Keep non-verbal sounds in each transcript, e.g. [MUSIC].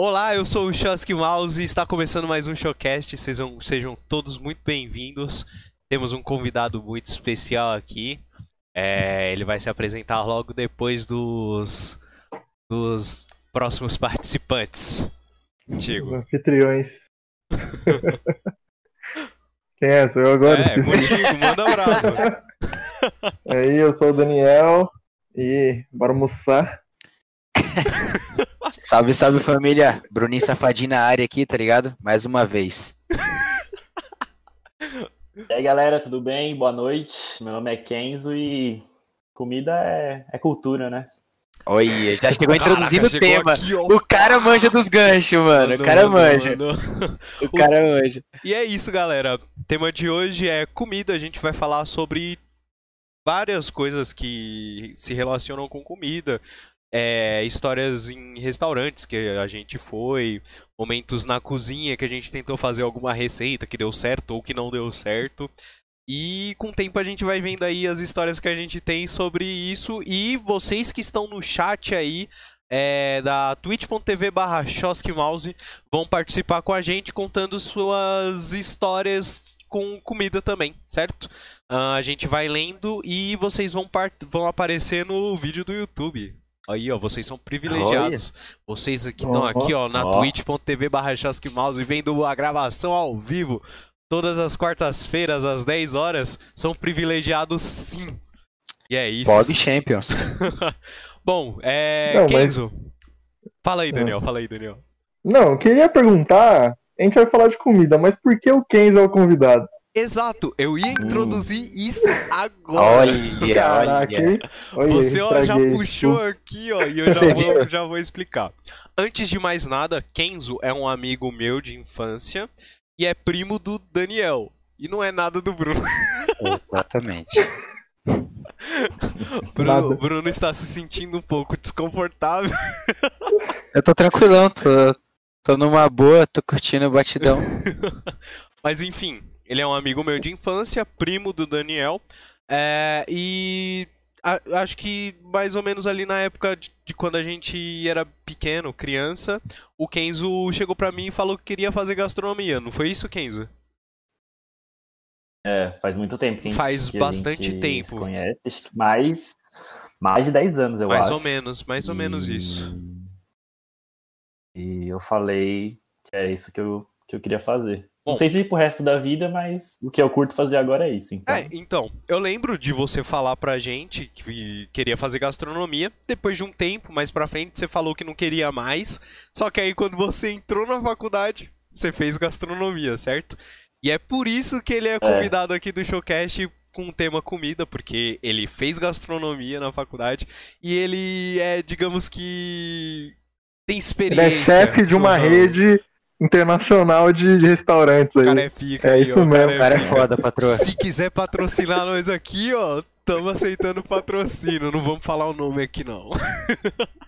Olá, eu sou o Chosky Mouse e está começando mais um Showcast. Sejam, sejam todos muito bem-vindos. Temos um convidado muito especial aqui. É, ele vai se apresentar logo depois dos, dos próximos participantes. Digo. Anfitriões. [LAUGHS] Quem é? Sou eu agora? É, contigo, manda um abraço. [LAUGHS] Aí, eu sou o Daniel e bora almoçar. [LAUGHS] Salve, salve família. Bruninho Safadinho na área aqui, tá ligado? Mais uma vez. E aí galera, tudo bem? Boa noite. Meu nome é Kenzo e comida é, é cultura, né? Olha, já chegou Caraca, introduzindo o tema. aqui. O cara manja dos ganchos, mano. O cara Mano, manja. mano. O cara manja. E é isso, galera. O tema de hoje é comida. A gente vai falar sobre várias coisas que se relacionam com comida. É, histórias em restaurantes que a gente foi, momentos na cozinha que a gente tentou fazer alguma receita que deu certo ou que não deu certo. E com o tempo a gente vai vendo aí as histórias que a gente tem sobre isso. E vocês que estão no chat aí é, da twitch.tv barra Mouse vão participar com a gente contando suas histórias com comida também, certo? Ah, a gente vai lendo e vocês vão, vão aparecer no vídeo do YouTube. Aí, ó, vocês são privilegiados. Vocês que estão aqui, ó, na ó. twitch.tv barra Mouse vendo a gravação ao vivo todas as quartas-feiras às 10 horas, são privilegiados sim. E é isso. Bob Champions. [LAUGHS] Bom, é. Não, mas- Kenzo. Fala aí, Daniel, fala aí, Daniel. Não, eu queria perguntar. A gente vai falar de comida, mas por que o Kenzo é o convidado? Exato, eu ia introduzir isso agora. Olha, Caraca, olha. Você ó, já puxou aqui, ó, e eu já vou, já vou explicar. Antes de mais nada, Kenzo é um amigo meu de infância e é primo do Daniel. E não é nada do Bruno. Exatamente. [LAUGHS] Bruno. Bruno está se sentindo um pouco desconfortável. Eu tô tranquilão, tô, tô numa boa, tô curtindo o batidão. [LAUGHS] Mas enfim, ele é um amigo meu de infância, primo do Daniel. é, e a- acho que mais ou menos ali na época de, de quando a gente era pequeno, criança, o Kenzo chegou pra mim e falou que queria fazer gastronomia. Não foi isso, Kenzo? É, faz muito tempo que a gente, Faz que a bastante gente tempo. conhece, mais, mais de 10 anos, eu mais acho. ou menos, mais ou menos E- isso. E eu falei que é isso que eu, que eu queria fazer. Bom. Não sei se pro resto da vida, mas o que eu curto fazer agora é isso. Então, É, então, eu lembro de você falar pra gente que queria fazer gastronomia. Depois de um tempo, mais pra frente, você falou que não queria mais. Só que aí, quando você entrou na faculdade, você fez gastronomia, certo? E é por isso que ele é convidado aqui do Showcast com o tema comida, porque ele fez gastronomia na faculdade e ele é, digamos que. tem Ele experiência. é chefe de uma rede internacional de, de restaurantes O aí. cara é pica É aí, isso ó, o mesmo. O cara é pica. foda, patroa. Se quiser patrocinar nós aqui, ó, estamos aceitando patrocínio. Não vamos falar o nome aqui, não. [LAUGHS]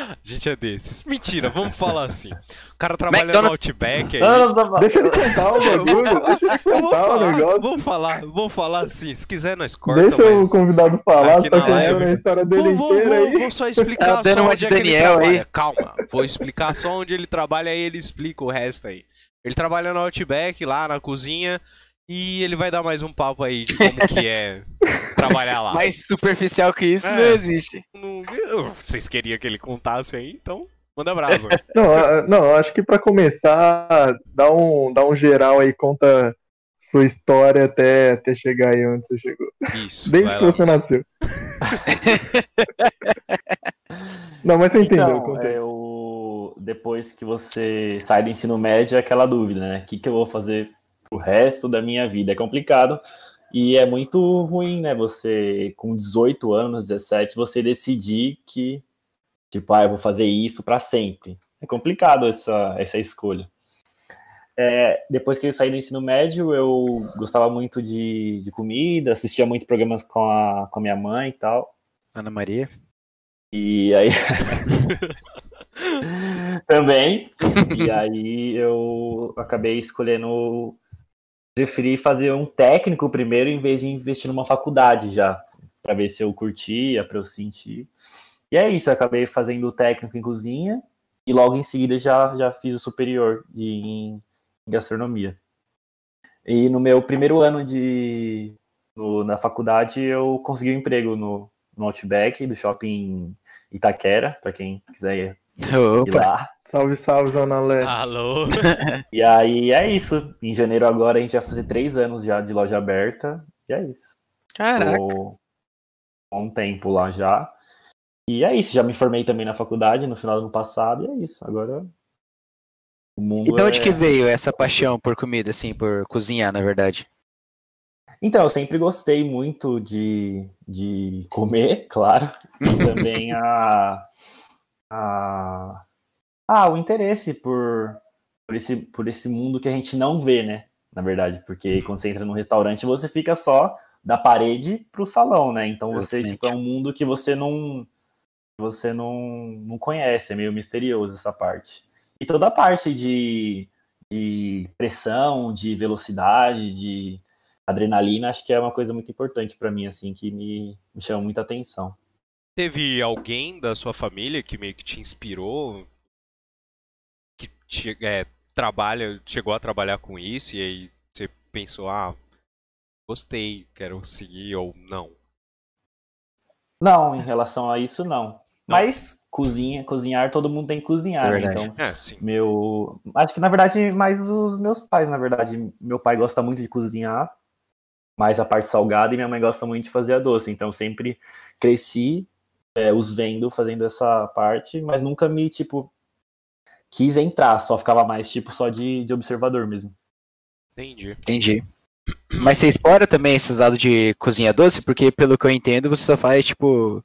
[LAUGHS] A gente é desses. Mentira, vamos falar assim. O cara trabalha no McDonald's. Outback aí. Não, não, não, não. Deixa ele contar o bagulho, deixa ele contar o falar, negócio. vou falar, vou falar assim. Se quiser, nós corta, Deixa o convidado falar, aqui tá na live- a história dele Vou, inteira vou, aí. vou só explicar Tá só onde de é que ele Daniel aí. trabalha. Calma, vou explicar só onde ele trabalha aí ele explica o resto aí. Ele trabalha no Outback, lá na cozinha, e ele vai dar mais um papo aí de como que é [LAUGHS] trabalhar lá. Mais superficial que isso É. não existe. Não? Vocês queriam que ele contasse aí, então manda abraço. [LAUGHS] Não, não, acho que pra começar, dá um, dá um geral aí, conta sua história até, até chegar aí onde você chegou. Isso, Desde que lá. você nasceu. [LAUGHS] Não, mas você entendeu, Então, aí. eu, depois que você sai do ensino médio, é aquela dúvida, né? O que, que eu vou fazer pro resto da minha vida? É complicado e é muito ruim, né? Você, com 18 anos, 17, você decidir que, tipo, ah, eu vou fazer isso para sempre. É complicado essa, essa escolha. É, depois que eu saí do ensino médio, eu gostava muito de, de comida, assistia muito programas com a, com a minha mãe e tal. Ana Maria. E aí. [LAUGHS] [LAUGHS] Também. E [LAUGHS] aí eu acabei escolhendo. Preferi fazer um técnico primeiro em vez de investir numa faculdade já. Pra ver se eu curtia, pra eu sentir. E é isso, eu acabei fazendo o técnico em cozinha. e logo em seguida já, já fiz o superior de, em gastronomia. E no meu primeiro ano de no, na faculdade eu consegui um emprego no, no Outback do shopping Itaquera, para quem quiser ir Opa. lá. Salve, salve, Zona Leste. Alô? [LAUGHS] E aí é isso. Em janeiro agora a gente vai fazer três anos já de loja aberta. E é isso. Caraca. Tô há um tempo lá já. E é isso. Já me formei também na faculdade no final do ano passado. E é isso. Agora o mundo E de onde é... que veio essa paixão por comida, assim, por cozinhar, na verdade? Então, eu sempre gostei muito de, de comer, [LAUGHS] claro. E também a, a, ah, o interesse por, por, esse, por esse mundo que a gente não vê, né? Na verdade, porque quando você entra num restaurante, você fica só da parede pro salão, né? Então você tipo, é um mundo que você não você não, não conhece, é meio misterioso essa parte. E toda a parte de, de pressão, de velocidade, de adrenalina, acho que é uma coisa muito importante pra mim, assim, que me, me chama muita atenção. Teve alguém da sua família que meio que te inspirou? É, trabalha, chegou a trabalhar com isso e aí você pensou, ah, gostei, quero seguir ou não? Não, em relação a isso, não. Mas cozinha, cozinhar, todo mundo tem que cozinhar, é né? verdade. Então, É, sim. meu. Acho que na verdade mais os meus pais, na verdade. Meu pai gosta muito de cozinhar, mais a parte salgada, e minha mãe gosta muito de fazer a doce. Então, sempre cresci é, os vendo fazendo essa parte, mas nunca me, tipo, quis entrar, só ficava mais, tipo, só de, de observador mesmo. Entendi. Entendi. Mas você explora também esses lados de cozinha doce? Porque, pelo que eu entendo, você só faz, tipo,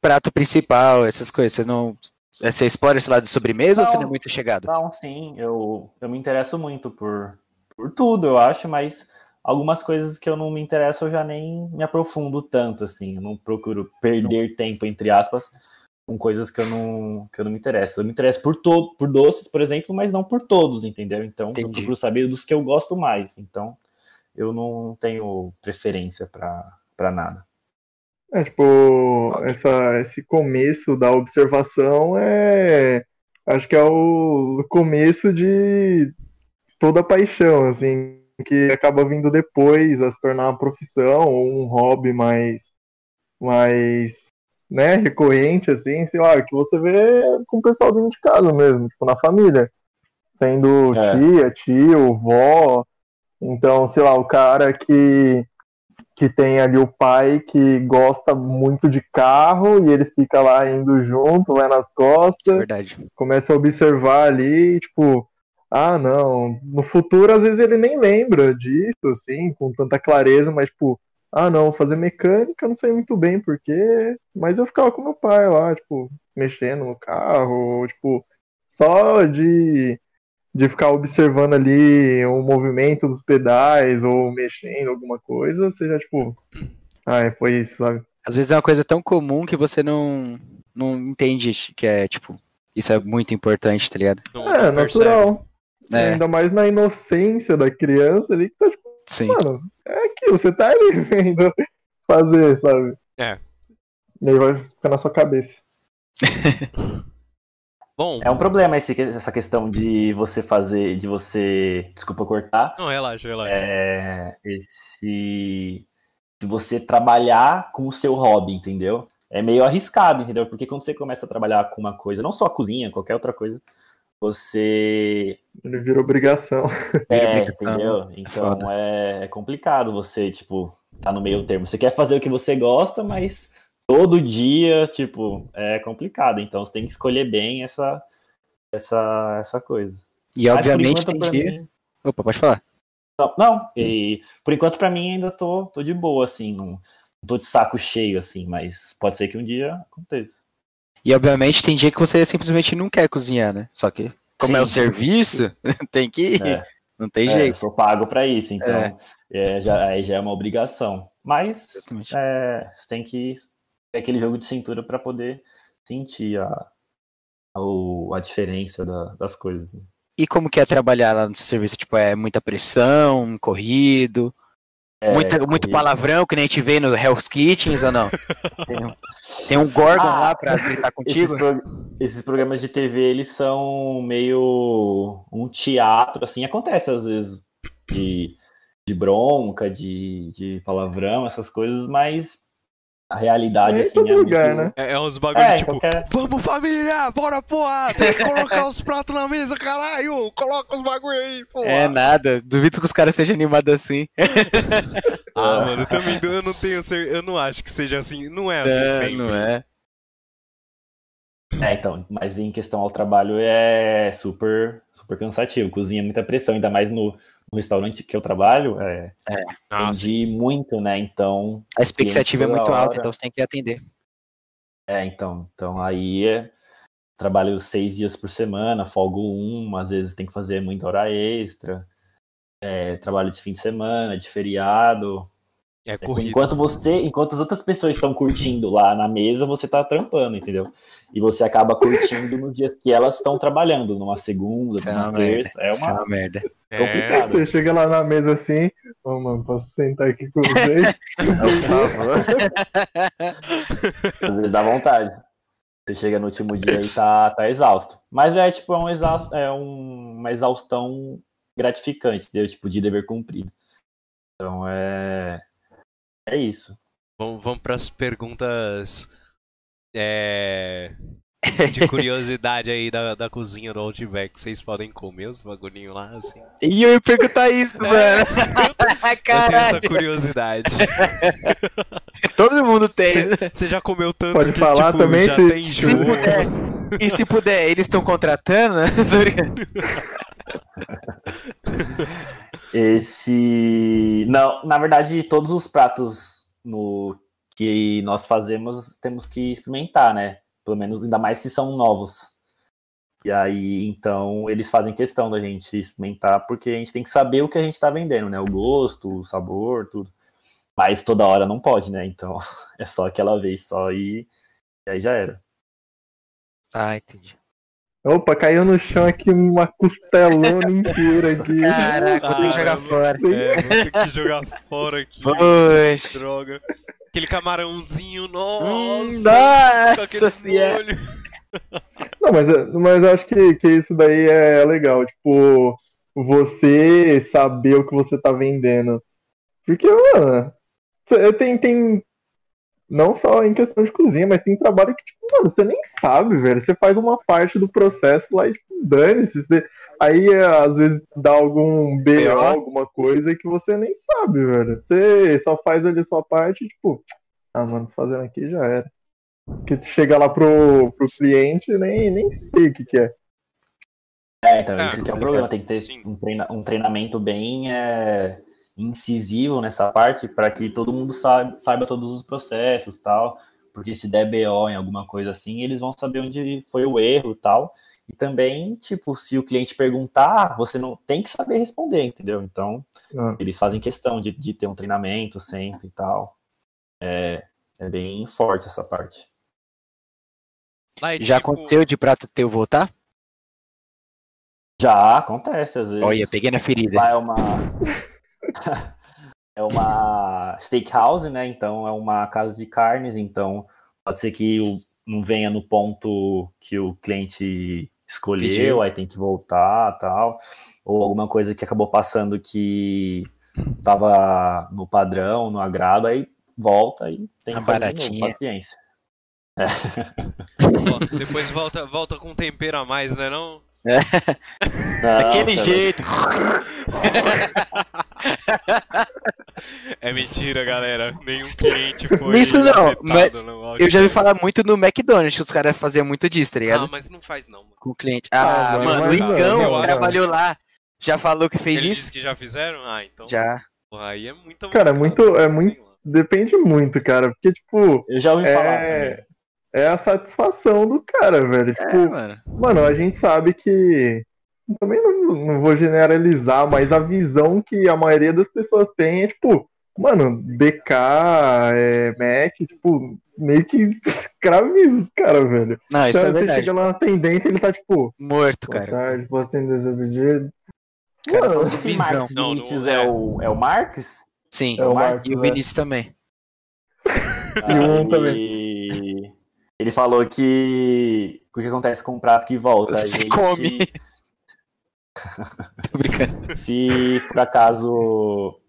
prato principal, essas coisas. Você não. Você explora esse lado de sobremesa ou você não é Não. muito chegado? Não, sim, eu, eu me interesso muito por, por tudo, eu acho, mas algumas coisas que eu não me interesso eu já nem me aprofundo tanto, assim. Eu não procuro perder tempo, entre aspas, com coisas que eu não, que eu não me interesso. Eu me interesso por, to por doces, por exemplo, mas não por todos, entendeu? Então, eu Entendi. procuro saber dos que eu gosto mais. Então, eu não tenho preferência pra pra nada. É, tipo, essa, esse começo da observação é. Acho que é o começo de toda a paixão, assim, que acaba vindo depois a se tornar uma profissão ou um hobby mais, mais, né, recorrente, assim, sei lá, que você vê com o pessoal dentro de casa mesmo, tipo, na família. Sendo É. tia, tio, vó. Então, sei lá, o cara que que tem ali o pai que gosta muito de carro e ele fica lá indo junto, vai nas É costas, verdade. começa a observar ali, tipo, ah, não, no futuro às vezes ele nem lembra disso, assim, com tanta clareza, mas tipo, ah, não, vou fazer mecânica, eu não sei muito bem porquê, mas eu ficava com meu pai lá, tipo, mexendo no carro, tipo, só de de ficar observando ali o movimento dos pedais ou mexendo alguma coisa, você já, tipo, [CLEARS THROAT] ah, foi isso, sabe? Às vezes é uma coisa tão comum que você não, não entende que é, tipo, isso é muito importante, tá ligado? Não, É, não natural. É, Ainda mais na inocência da criança ali, que tá, tipo, sim. mano, é aquilo, você tá ali vendo fazer, sabe? É. E aí vai ficar na sua cabeça. [LAUGHS] Bom, É um problema esse, essa questão de você fazer, de você. Desculpa cortar. não, relaxa, relaxa. é, esse de você trabalhar com o seu hobby, entendeu? É meio arriscado, entendeu? Porque quando você começa a trabalhar com uma coisa, não só a cozinha, qualquer outra coisa, você Ele vira obrigação. é, obrigação. entendeu? Então Foda. é, é complicado você, tipo, tá no meio termo. Você quer fazer o que você gosta, mas todo dia, tipo, é complicado. Então você tem que escolher bem essa essa essa coisa. E Mas, obviamente enquanto, tem dia. mim- Opa, pode falar. Não, não, e por enquanto pra mim ainda tô, tô de boa, assim, não, não tô de saco cheio, assim, mas pode ser que um dia aconteça. E obviamente tem dia que você simplesmente não quer cozinhar, né? Só que, como é o Sim. serviço, [LAUGHS] tem que ir. É, Não tem é, eu jeito. sou pago pra isso, então é, já, aí já é uma obrigação. Mas é, você tem que ter aquele jogo de cintura pra poder sentir a, a, a diferença da- das coisas. né? E como que é trabalhar lá no seu serviço? Tipo, é muita pressão, corrido? É, Muita, muito corrida. palavrão que nem a gente vê no Hell's Kitchens ou não? [LAUGHS] Tem um, tem um Gordon Ah, lá pra gritar Esses, contigo? pro- esses programas de TV, eles são meio um teatro, assim, acontece às vezes de, de bronca, de, de palavrão, essas coisas, mas a realidade, É assim, é lugar, muito... né? É, é uns bagulho É, tipo, qualquer... vamos família, bora porra, tem que colocar os pratos na mesa, caralho, coloca os bagulho aí, porra. É nada, duvido que os caras sejam animados assim. Ah, mano, também eu não tenho eu não acho que seja assim, não é assim É, sempre. não é? É, então, mas em questão ao trabalho é super, super cansativo, cozinha muita pressão, ainda mais no, no restaurante que eu trabalho, é, vendi muito, né, então... A expectativa é muito alta, então você tem que atender. É, então, então aí é, trabalho seis dias por semana, folgo um, às vezes tem que fazer muita hora extra, é, trabalho de fim de semana, de feriado. É É, corrida. enquanto você, enquanto as outras pessoas estão curtindo lá na mesa, você tá trampando, entendeu? E você acaba curtindo nos dias que elas estão trabalhando, numa segunda, é numa uma merda. terça. É Isso é uma uma merda. É, complicado. Você chega lá na mesa assim, ô mano, posso sentar aqui com vocês? [LAUGHS] Por favor. Às vezes dá vontade. Você chega no último dia e tá, tá exausto. Mas é tipo, é, um exausto, é um- uma exaustão gratificante, entendeu? Tipo, de dever cumprido. Então é. É isso. vamos, vamos pras perguntas é, de curiosidade aí da, da cozinha do Outback. Vocês podem comer os bagulhinhos lá, assim? E eu ia perguntar isso, mano. Eu tenho essa curiosidade. [LAUGHS] todo mundo tem. Você já comeu tanto Pode que, falar tipo, também, já se- tem Se puder. E se puder, eles estão contratando? [LAUGHS] né? Esse. Não, na verdade, todos os pratos no que nós fazemos temos que experimentar, né? Pelo menos, ainda mais se são novos. E aí, então, eles fazem questão da gente experimentar, porque a gente tem que saber o que a gente tá vendendo, né? O gosto, o sabor, tudo. Mas toda hora não pode, né? Então, [LAUGHS] é só aquela vez só e, e aí já era. Ah, entendi. Opa, caiu no chão aqui uma costelona [LAUGHS] inteira aqui. Caraca, ter que jogar fora. É, vou ter que jogar fora aqui. Poxa. Droga. Aquele camarãozinho, nossa! Hum, com aquele Nossa senhora. molho. Não, mas, mas eu acho que, que isso daí é legal, tipo, você saber o que você tá vendendo. Porque, mano, tem, tem. Não só em questão de cozinha, mas tem trabalho que, tipo, mano, você nem sabe, velho. Você faz uma parte do processo lá e, tipo, dane-se. Você- Aí, é, às vezes, dá algum BO, alguma coisa que você nem sabe, velho. Você só faz ali a sua parte e, tipo, ah, mano, fazendo aqui já era. Porque tu chega lá pro, pro cliente e nem, nem sei o que, que é. É, então, É, isso que é o problema. Tem que ter sim. um, treina- um treinamento bem é, incisivo nessa parte para que todo mundo saiba, saiba todos os processos tal. Porque se der BO em alguma coisa assim, eles vão saber onde foi o erro tal. E também, tipo, se o cliente perguntar, você não tem que saber responder, entendeu? Então, Ah. eles fazem questão de, de ter um treinamento sempre e tal. É, é bem forte essa parte. Lá é Já tipo- aconteceu de prato teu voltar? Já acontece, às vezes. Olha, peguei na ferida. Lá é uma. [LAUGHS] é uma steakhouse, né? Então é uma casa de carnes. Então pode ser que o- não venha no ponto que o cliente escolheu, Pediu. aí tem que voltar tal. Ou alguma coisa que acabou passando que tava no padrão, no agrado, aí volta e tem A que fazer de novo, paciência. Ó, Depois volta, volta com tempero a mais, né não? Não, [LAUGHS] Daquele cara, jeito. [LAUGHS] É mentira, galera. Nenhum cliente foi Isso não, mas no Eu já ouvi Outback. falar muito no McDonald's, que os caras faziam muito disso, tá ligado? Ah, mas não faz não, mano. Com o cliente. Ah, Ah, mano, o mas não, Igão trabalhou lá. Já falou que fez Ele isso? disse que já fizeram? Ah, então. Já. Pô, aí é muita Cara, é muito- é sei muito-. Depende muito, cara. Porque, tipo, Eu já ouvi É- falar. também. É a satisfação do cara, velho. É, Tipo, mano. mano, a gente sabe que. Também não, não vou generalizar, mas a visão que a maioria das pessoas tem é, tipo, mano, DK, é, Mac, tipo, meio que escraviza os caras, velho. Não, isso é Então, você verdade. chega lá no atendente, ele tá tipo, Morto, boa cara. tarde, posso atender seu pedido? Cara, Mano, tá Esse visão. Marcos Não, não é. é o, é o Marques? Sim, É o Marcos, e o? Vinícius também. E um Aí, também. Ele falou que o que acontece com um prato que volta? A Você gente- come. Tô brincando. Se por acaso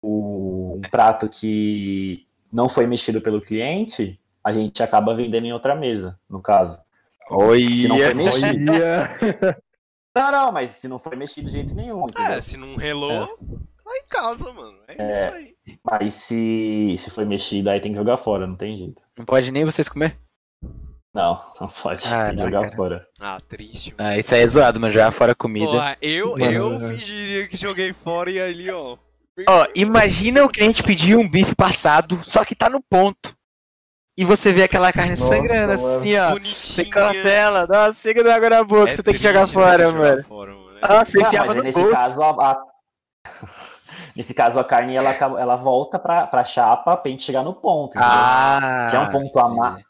o, um prato que não foi mexido pelo cliente, a gente acaba vendendo em outra mesa, no caso. Oi. Se não foi mexido. Não, não, mas se não foi mexido de jeito nenhum, entendeu? É, se não relou, tá em casa, mano. É, É. isso aí. Mas se, se foi mexido, aí tem que jogar fora, não tem jeito. Não pode nem vocês comer? Não, não pode. tem Caraca. que jogar fora. Ah, triste. Ah, isso aí é zoado, mano. Já fora comida. Porra, eu, Mano, eu fingiria que joguei fora e ali, ó. Ó, imagina o cliente pedir um bife passado, só que tá no ponto. E você vê aquela carne Nossa, sangrando mano. assim, ó. Você Bonitinha. cancela. Nossa, chega de água na boca, É você tem que jogar fora, jogar mano. fora, mano. Ah, você Não, enfiava mas no nesse bolso. caso, a, a- nesse caso, a carne ela, acaba- ela volta pra, pra chapa pra gente chegar no ponto. Ah, Se é um ponto a sim, mais, sim.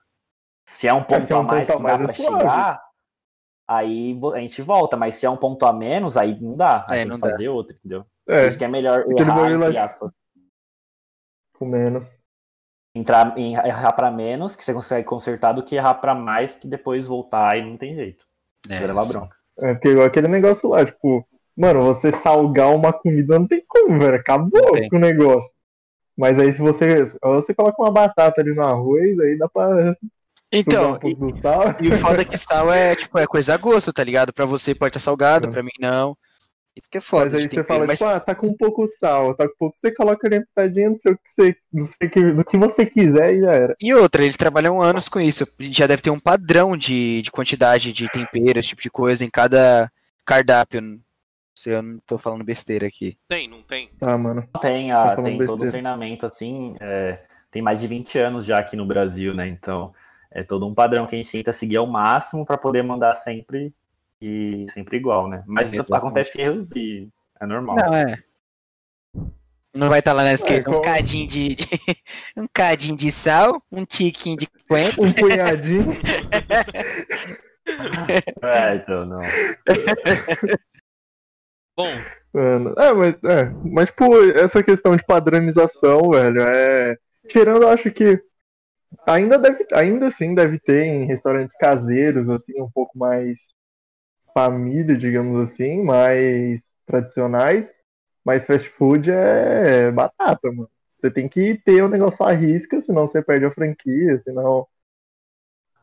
se é um ponto se é um a mais ponto a que dá mais, pra é suave. chegar, aí a gente volta. Mas se é um ponto a menos, aí não dá. Aí É, tem não que dá. fazer outro, entendeu? Por É, isso que é melhor errar, com menos. entrar em errar pra menos, que você consegue consertar, do que errar pra mais, que depois voltar e não tem jeito. É, Você levar bronca. É, porque igual aquele negócio lá, tipo, mano, você salgar uma comida não tem como, velho. Acabou com o negócio. Mas aí se você. Você coloca uma batata ali no arroz, aí dá pra Então, um do sal. E o foda é que sal é, tipo, é coisa a gosto, tá ligado? Pra você pode estar salgado, É. pra mim não. Isso que é foda. Mas aí você fala, mas- tipo, ah, tá com um pouco sal, tá com pouco. Você coloca ali uma pitadinha do, seu, que você, do, do que você quiser e já era. E outra, eles trabalham anos com isso. Já deve ter um padrão de, de quantidade de tempero, esse tipo de coisa em cada cardápio. Sei, eu não tô falando besteira aqui. Tem, não tem? Ah, mano. Tem, Tá a, falando tem todo besteira. o treinamento, assim, é, tem mais de 20 anos já aqui no Brasil, né? Então, é todo um padrão que a gente tenta seguir ao máximo para poder mandar sempre e sempre igual, né? Mas Exatamente. acontece erros e é normal. Não, é. Não vai estar lá na esquerda um como- cadinho de, de- [LAUGHS] um cadinho de sal, um tiquinho de coentro. Um punhadinho. [LAUGHS] [LAUGHS] É, então, não. Bom, Mano, é, mas, é, mas, pô, essa questão de padronização, velho, é. Tirando, eu acho que ainda deve, ainda assim deve ter em restaurantes caseiros, assim, um pouco mais família, digamos assim, mais tradicionais, mas fast food é batata, mano. Você tem que ter o negócio à risca, senão você perde a franquia, senão.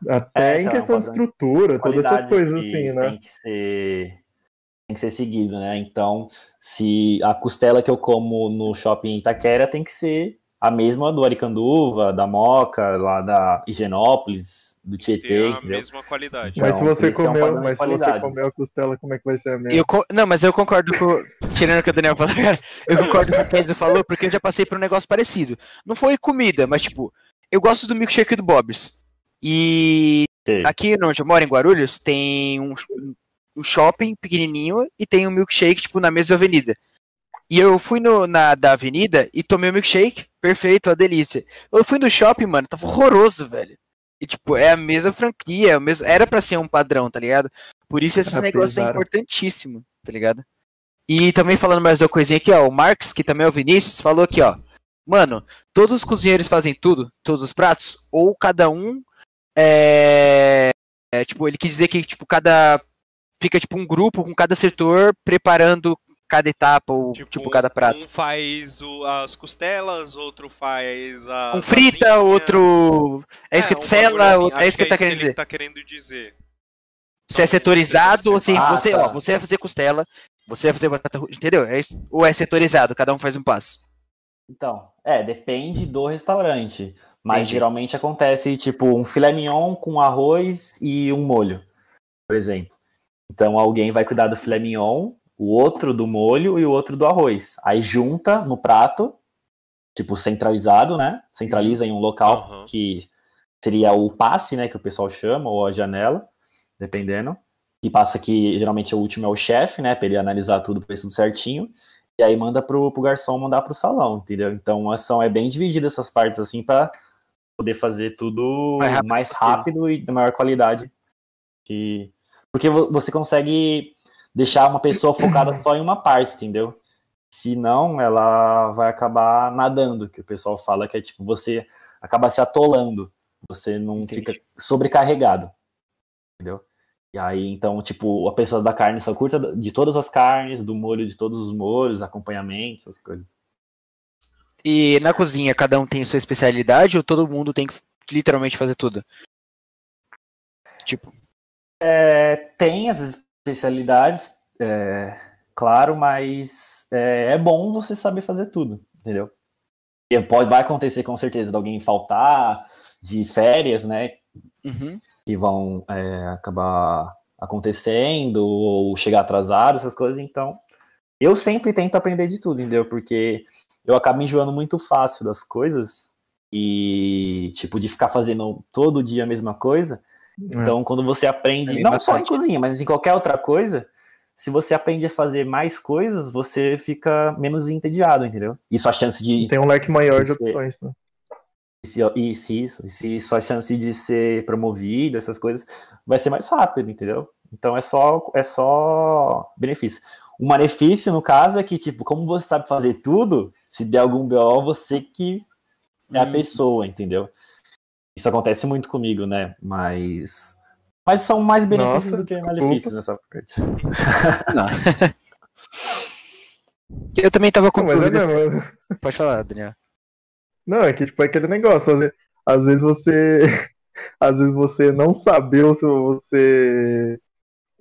Até É, em então, questão de estrutura, todas essas coisas que assim, né? Tem que ser que ser seguido, né? Então, se a costela que eu como no shopping Itaquera tem que ser a mesma do Aricanduva, da Moca, lá da Higienópolis, do Tietê, a entendeu? mesma qualidade. Mas se Então, você esse é um comeu, de mas se você comeu a costela, como é que vai ser a mesma? Não, mas eu concordo com. Tirando o que o Daniel falou, cara, eu concordo com o que o Kenzo falou, porque eu já passei por um negócio parecido. Não foi comida, mas tipo, eu gosto do milkshake do Bob's. E Ok. aqui onde eu moro, em Guarulhos, tem um, um shopping pequenininho e tem um milkshake, tipo, na mesma avenida. E eu fui no, na da avenida e tomei o milkshake, perfeito, uma delícia. Eu fui no shopping, mano, tava horroroso, velho. E, tipo, é a mesma franquia, é o mesmo, era pra ser um padrão, tá ligado? Por isso esses Ah, negócios é importantíssimo, tá ligado? E também falando mais uma coisinha aqui, ó, o Marx, que também é o Vinícius, falou aqui, ó. Mano, todos os cozinheiros fazem tudo, todos os pratos, ou cada um é, é, tipo, ele quis dizer que tipo cada fica tipo um grupo com cada setor preparando cada etapa ou tipo, cada prato. Um faz o- as costelas, outro faz a. Um frita, outro é isso que um sela, bagulho assim, outro- é isso que ele tá querendo ele dizer. tá querendo dizer. Se é setorizado ou assim, Ah, você, tá. ó, você vai fazer costela, você vai fazer batata, entendeu? É isso. Ou é setorizado, cada um faz um passo. Então, é, depende do restaurante. Mas Entendi. geralmente acontece, tipo, um filé mignon com arroz e um molho, por exemplo. Então, alguém vai cuidar do filé mignon, o outro do molho e o outro do arroz. Aí junta no prato, tipo, centralizado, né? Centraliza em um local Aham. que seria o passe, né? Que o pessoal chama, ou a janela, dependendo. Que passa que geralmente o último é o chefe, né? Pra ele analisar tudo, ver tudo certinho. E aí manda pro, pro garçom mandar pro salão, entendeu? Então são, é bem dividida essas partes assim pra poder fazer tudo Mais rápido mais rápido e de maior qualidade. Que... Porque vo- você consegue deixar uma pessoa focada só em uma parte, entendeu? Se não, ela vai acabar nadando, que o pessoal fala que é tipo, você acaba se atolando, você não Entendi. fica sobrecarregado. Entendeu? E aí, então, tipo, a pessoa da carne só curta de todas as carnes, do molho de todos os molhos, acompanhamentos, essas coisas. E na cozinha, cada um tem sua especialidade ou todo mundo tem que literalmente fazer tudo? Tipo, É, tem as especialidades, é, claro, mas é, é bom você saber fazer tudo, entendeu? E pode, vai acontecer com certeza de alguém faltar, de férias, né? uhum. Que vão é, acabar acontecendo, ou chegar atrasado, essas coisas, então. Eu sempre tento aprender de tudo, entendeu? Porque eu acabo enjoando muito fácil das coisas e, tipo, de ficar fazendo todo dia a mesma coisa. Então, quando você aprende, É não só em bastante. cozinha, mas em qualquer outra coisa, se você aprende a fazer mais coisas, você fica menos entediado, entendeu? E sua chance de. Tem um leque maior de opções, né? se- Isso, isso. E se sua chance de ser promovido, essas coisas, vai ser mais rápido, entendeu? Então é só, é só benefício. O malefício, no caso, é que, tipo, como você sabe fazer tudo, se der algum BO, você que é a Hum. pessoa, entendeu? Isso acontece muito comigo, né? Mas. Mas são mais benefícios Nossa, do que desculpa. malefícios nessa parte. [LAUGHS] Não. Eu também tava com Não, mas é dúvida. mesmo. Pode falar, Daniel. Não, é que tipo, é aquele negócio. Às vezes, às vezes você. [LAUGHS] Às vezes você não saber ou se você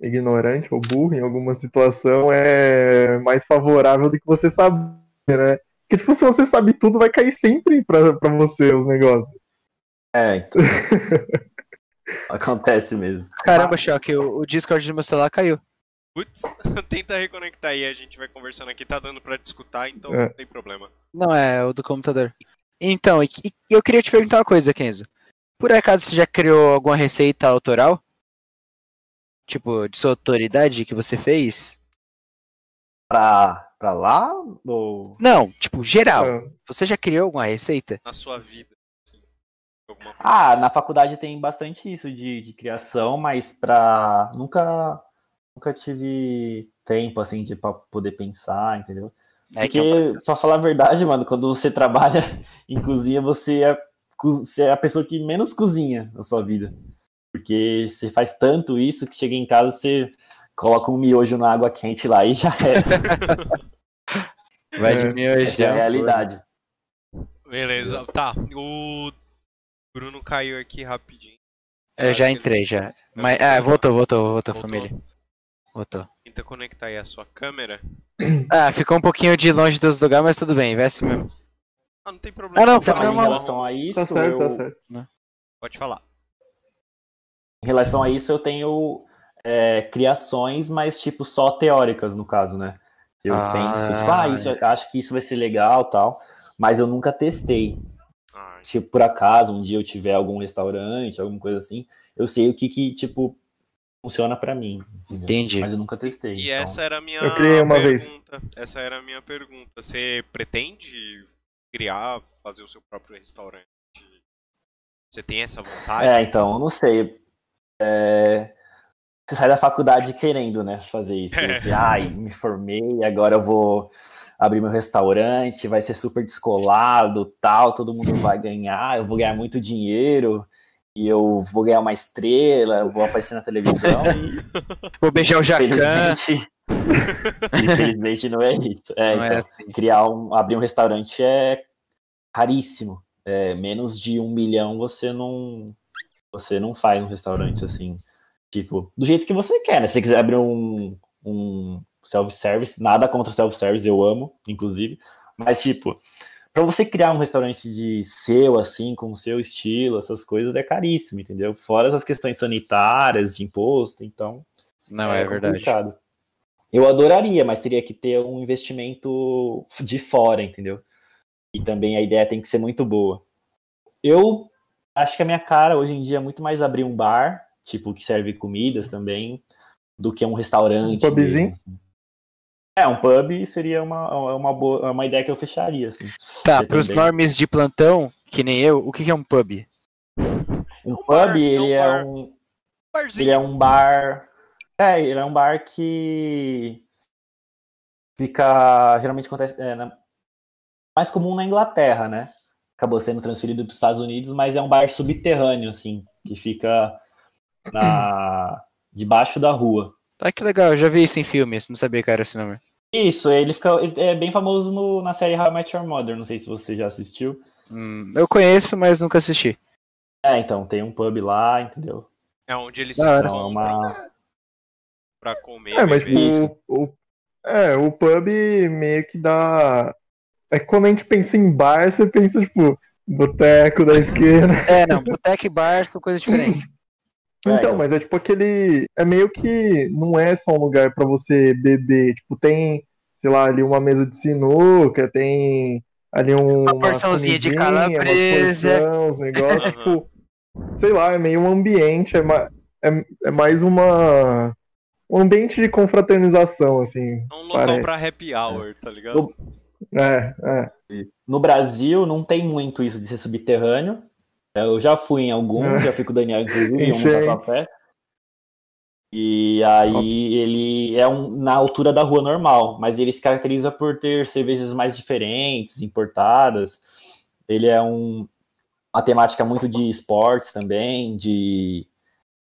é ignorante ou burro em alguma situação é mais favorável do que você saber, né? Porque, tipo, se você sabe tudo, vai cair sempre pra, pra você os negócios. É, então. [LAUGHS] Acontece mesmo. Caramba, Choque, o, o Discord do meu celular caiu. Putz, [LAUGHS] tenta reconectar aí, a gente vai conversando aqui, tá dando pra te escutar, então É. não tem problema. Não, é o do computador. Então, e, e eu queria te perguntar uma coisa, Kenzo. Por acaso você já criou alguma receita autoral? Tipo, de sua autoridade que você fez? Pra, pra lá? Ou... Não, tipo, geral. Ah, Você já criou alguma receita? Na sua vida, alguma coisa. Ah, na faculdade tem bastante isso de, de criação, mas pra. Nunca, nunca tive tempo, assim, de pra poder pensar, entendeu? É que é um Porque, processo. pra falar a verdade, mano, quando você trabalha [LAUGHS] em cozinha, você é, você é a pessoa que menos cozinha na sua vida. Porque você faz tanto isso que chega em casa, você coloca um miojo na água quente lá e já [LAUGHS] é. Vai de É. miojo. Essa é a realidade. Beleza, tá. O Bruno caiu aqui rapidinho. Eu já entrei, já. Mas, ah, voltou, voltou, voltou, Voltou. família. Voltou. Tenta conectar aí a sua câmera. [CLEARS THROAT] Ah, ficou um pouquinho de longe dos lugares, mas tudo bem, vai assim mesmo. Ah, não tem problema. Ah, não, foi em relação a isso, tá certo, tá eu- certo. Pode falar. Em relação a isso, eu tenho é, criações, mas tipo só teóricas no caso, né? Eu Ah, penso, tipo, ah, isso, eu acho que isso vai ser legal tal, mas eu nunca testei. Se por acaso um dia eu tiver algum restaurante, alguma coisa assim, eu sei o que que, tipo, funciona pra mim. entendeu? Entendi. Mas eu nunca testei. E então. essa era a minha Eu criei uma vez. pergunta. Essa era a minha pergunta. Você pretende criar, fazer o seu próprio restaurante? Você tem essa vontade? É, então, eu não sei. É, Você sai da faculdade querendo, né, fazer isso. É. Você, ai, me formei, agora eu vou abrir meu restaurante, vai ser super descolado, tal, todo mundo vai ganhar, eu vou ganhar muito dinheiro, e eu vou ganhar uma estrela, eu vou aparecer na televisão. e, [LAUGHS] Vou beijar o Jacan. infelizmente, [LAUGHS] infelizmente não é isso. É, Não é então, assim. criar um, abrir um restaurante é caríssimo. É, menos de um milhão você não você não faz um restaurante assim, tipo, do jeito que você quer, né? Se você quiser abrir um, um self-service, nada contra self-service, eu amo, inclusive, mas tipo, para você criar um restaurante de seu, assim, com o seu estilo, essas coisas, é caríssimo, entendeu? Fora as questões sanitárias, de imposto, então Não, é, verdade. complicado. Eu adoraria, mas teria que ter um investimento de fora, entendeu? E também a ideia tem que ser muito boa. Eu acho que a minha cara hoje em dia é muito mais abrir um bar, tipo, que serve comidas também, do que um restaurante. Um pubzinho? mesmo, assim. É, um pub seria uma, uma, boa, uma ideia que eu fecharia, assim. Tá, pros também. normes de plantão, que nem eu, o que é um pub? Um um bar, pub, é um ele é bar. um, Barzinho. Ele é um bar. É, ele é um bar que. fica. Geralmente acontece. É, na- mais comum na Inglaterra, né? Acabou sendo transferido para os Estados Unidos, mas é um bar subterrâneo, assim, que fica na debaixo da rua. Ah, que legal, eu já vi isso em filmes, não sabia que era esse nome. Isso, ele fica ele é bem famoso no- na série How I Met Your Mother, não sei se você já assistiu. Hum, eu conheço, mas nunca assisti. É, então, tem um pub lá, entendeu? É onde eles Da se. Então, é encontram uma... pra comer. É, mas o, o- é, o pub meio que dá. É que quando a gente pensa em bar, você pensa, tipo, boteco da esquerda. [LAUGHS] É, não, boteco e bar são coisas diferentes. É, Então, então. mas é tipo aquele. É meio que não é só um lugar pra você beber. Tipo, tem, sei lá, ali uma mesa de sinuca, tem ali um, uma porçãozinha de calabresa. porção, uns negócios, [LAUGHS] tipo, sei lá, é meio um ambiente, é, ma- é, é mais uma. Um ambiente de confraternização, assim. É um local parece. pra happy hour, tá ligado? É, é. No Brasil não tem muito isso de ser subterrâneo. Eu já fui em alguns, É. já fui com o Daniel, inclusive, [LAUGHS] em um tatuapé. E aí ele é um, na altura da rua normal, mas ele se caracteriza por ter cervejas mais diferentes, importadas. Ele é um, uma temática muito de esportes também, de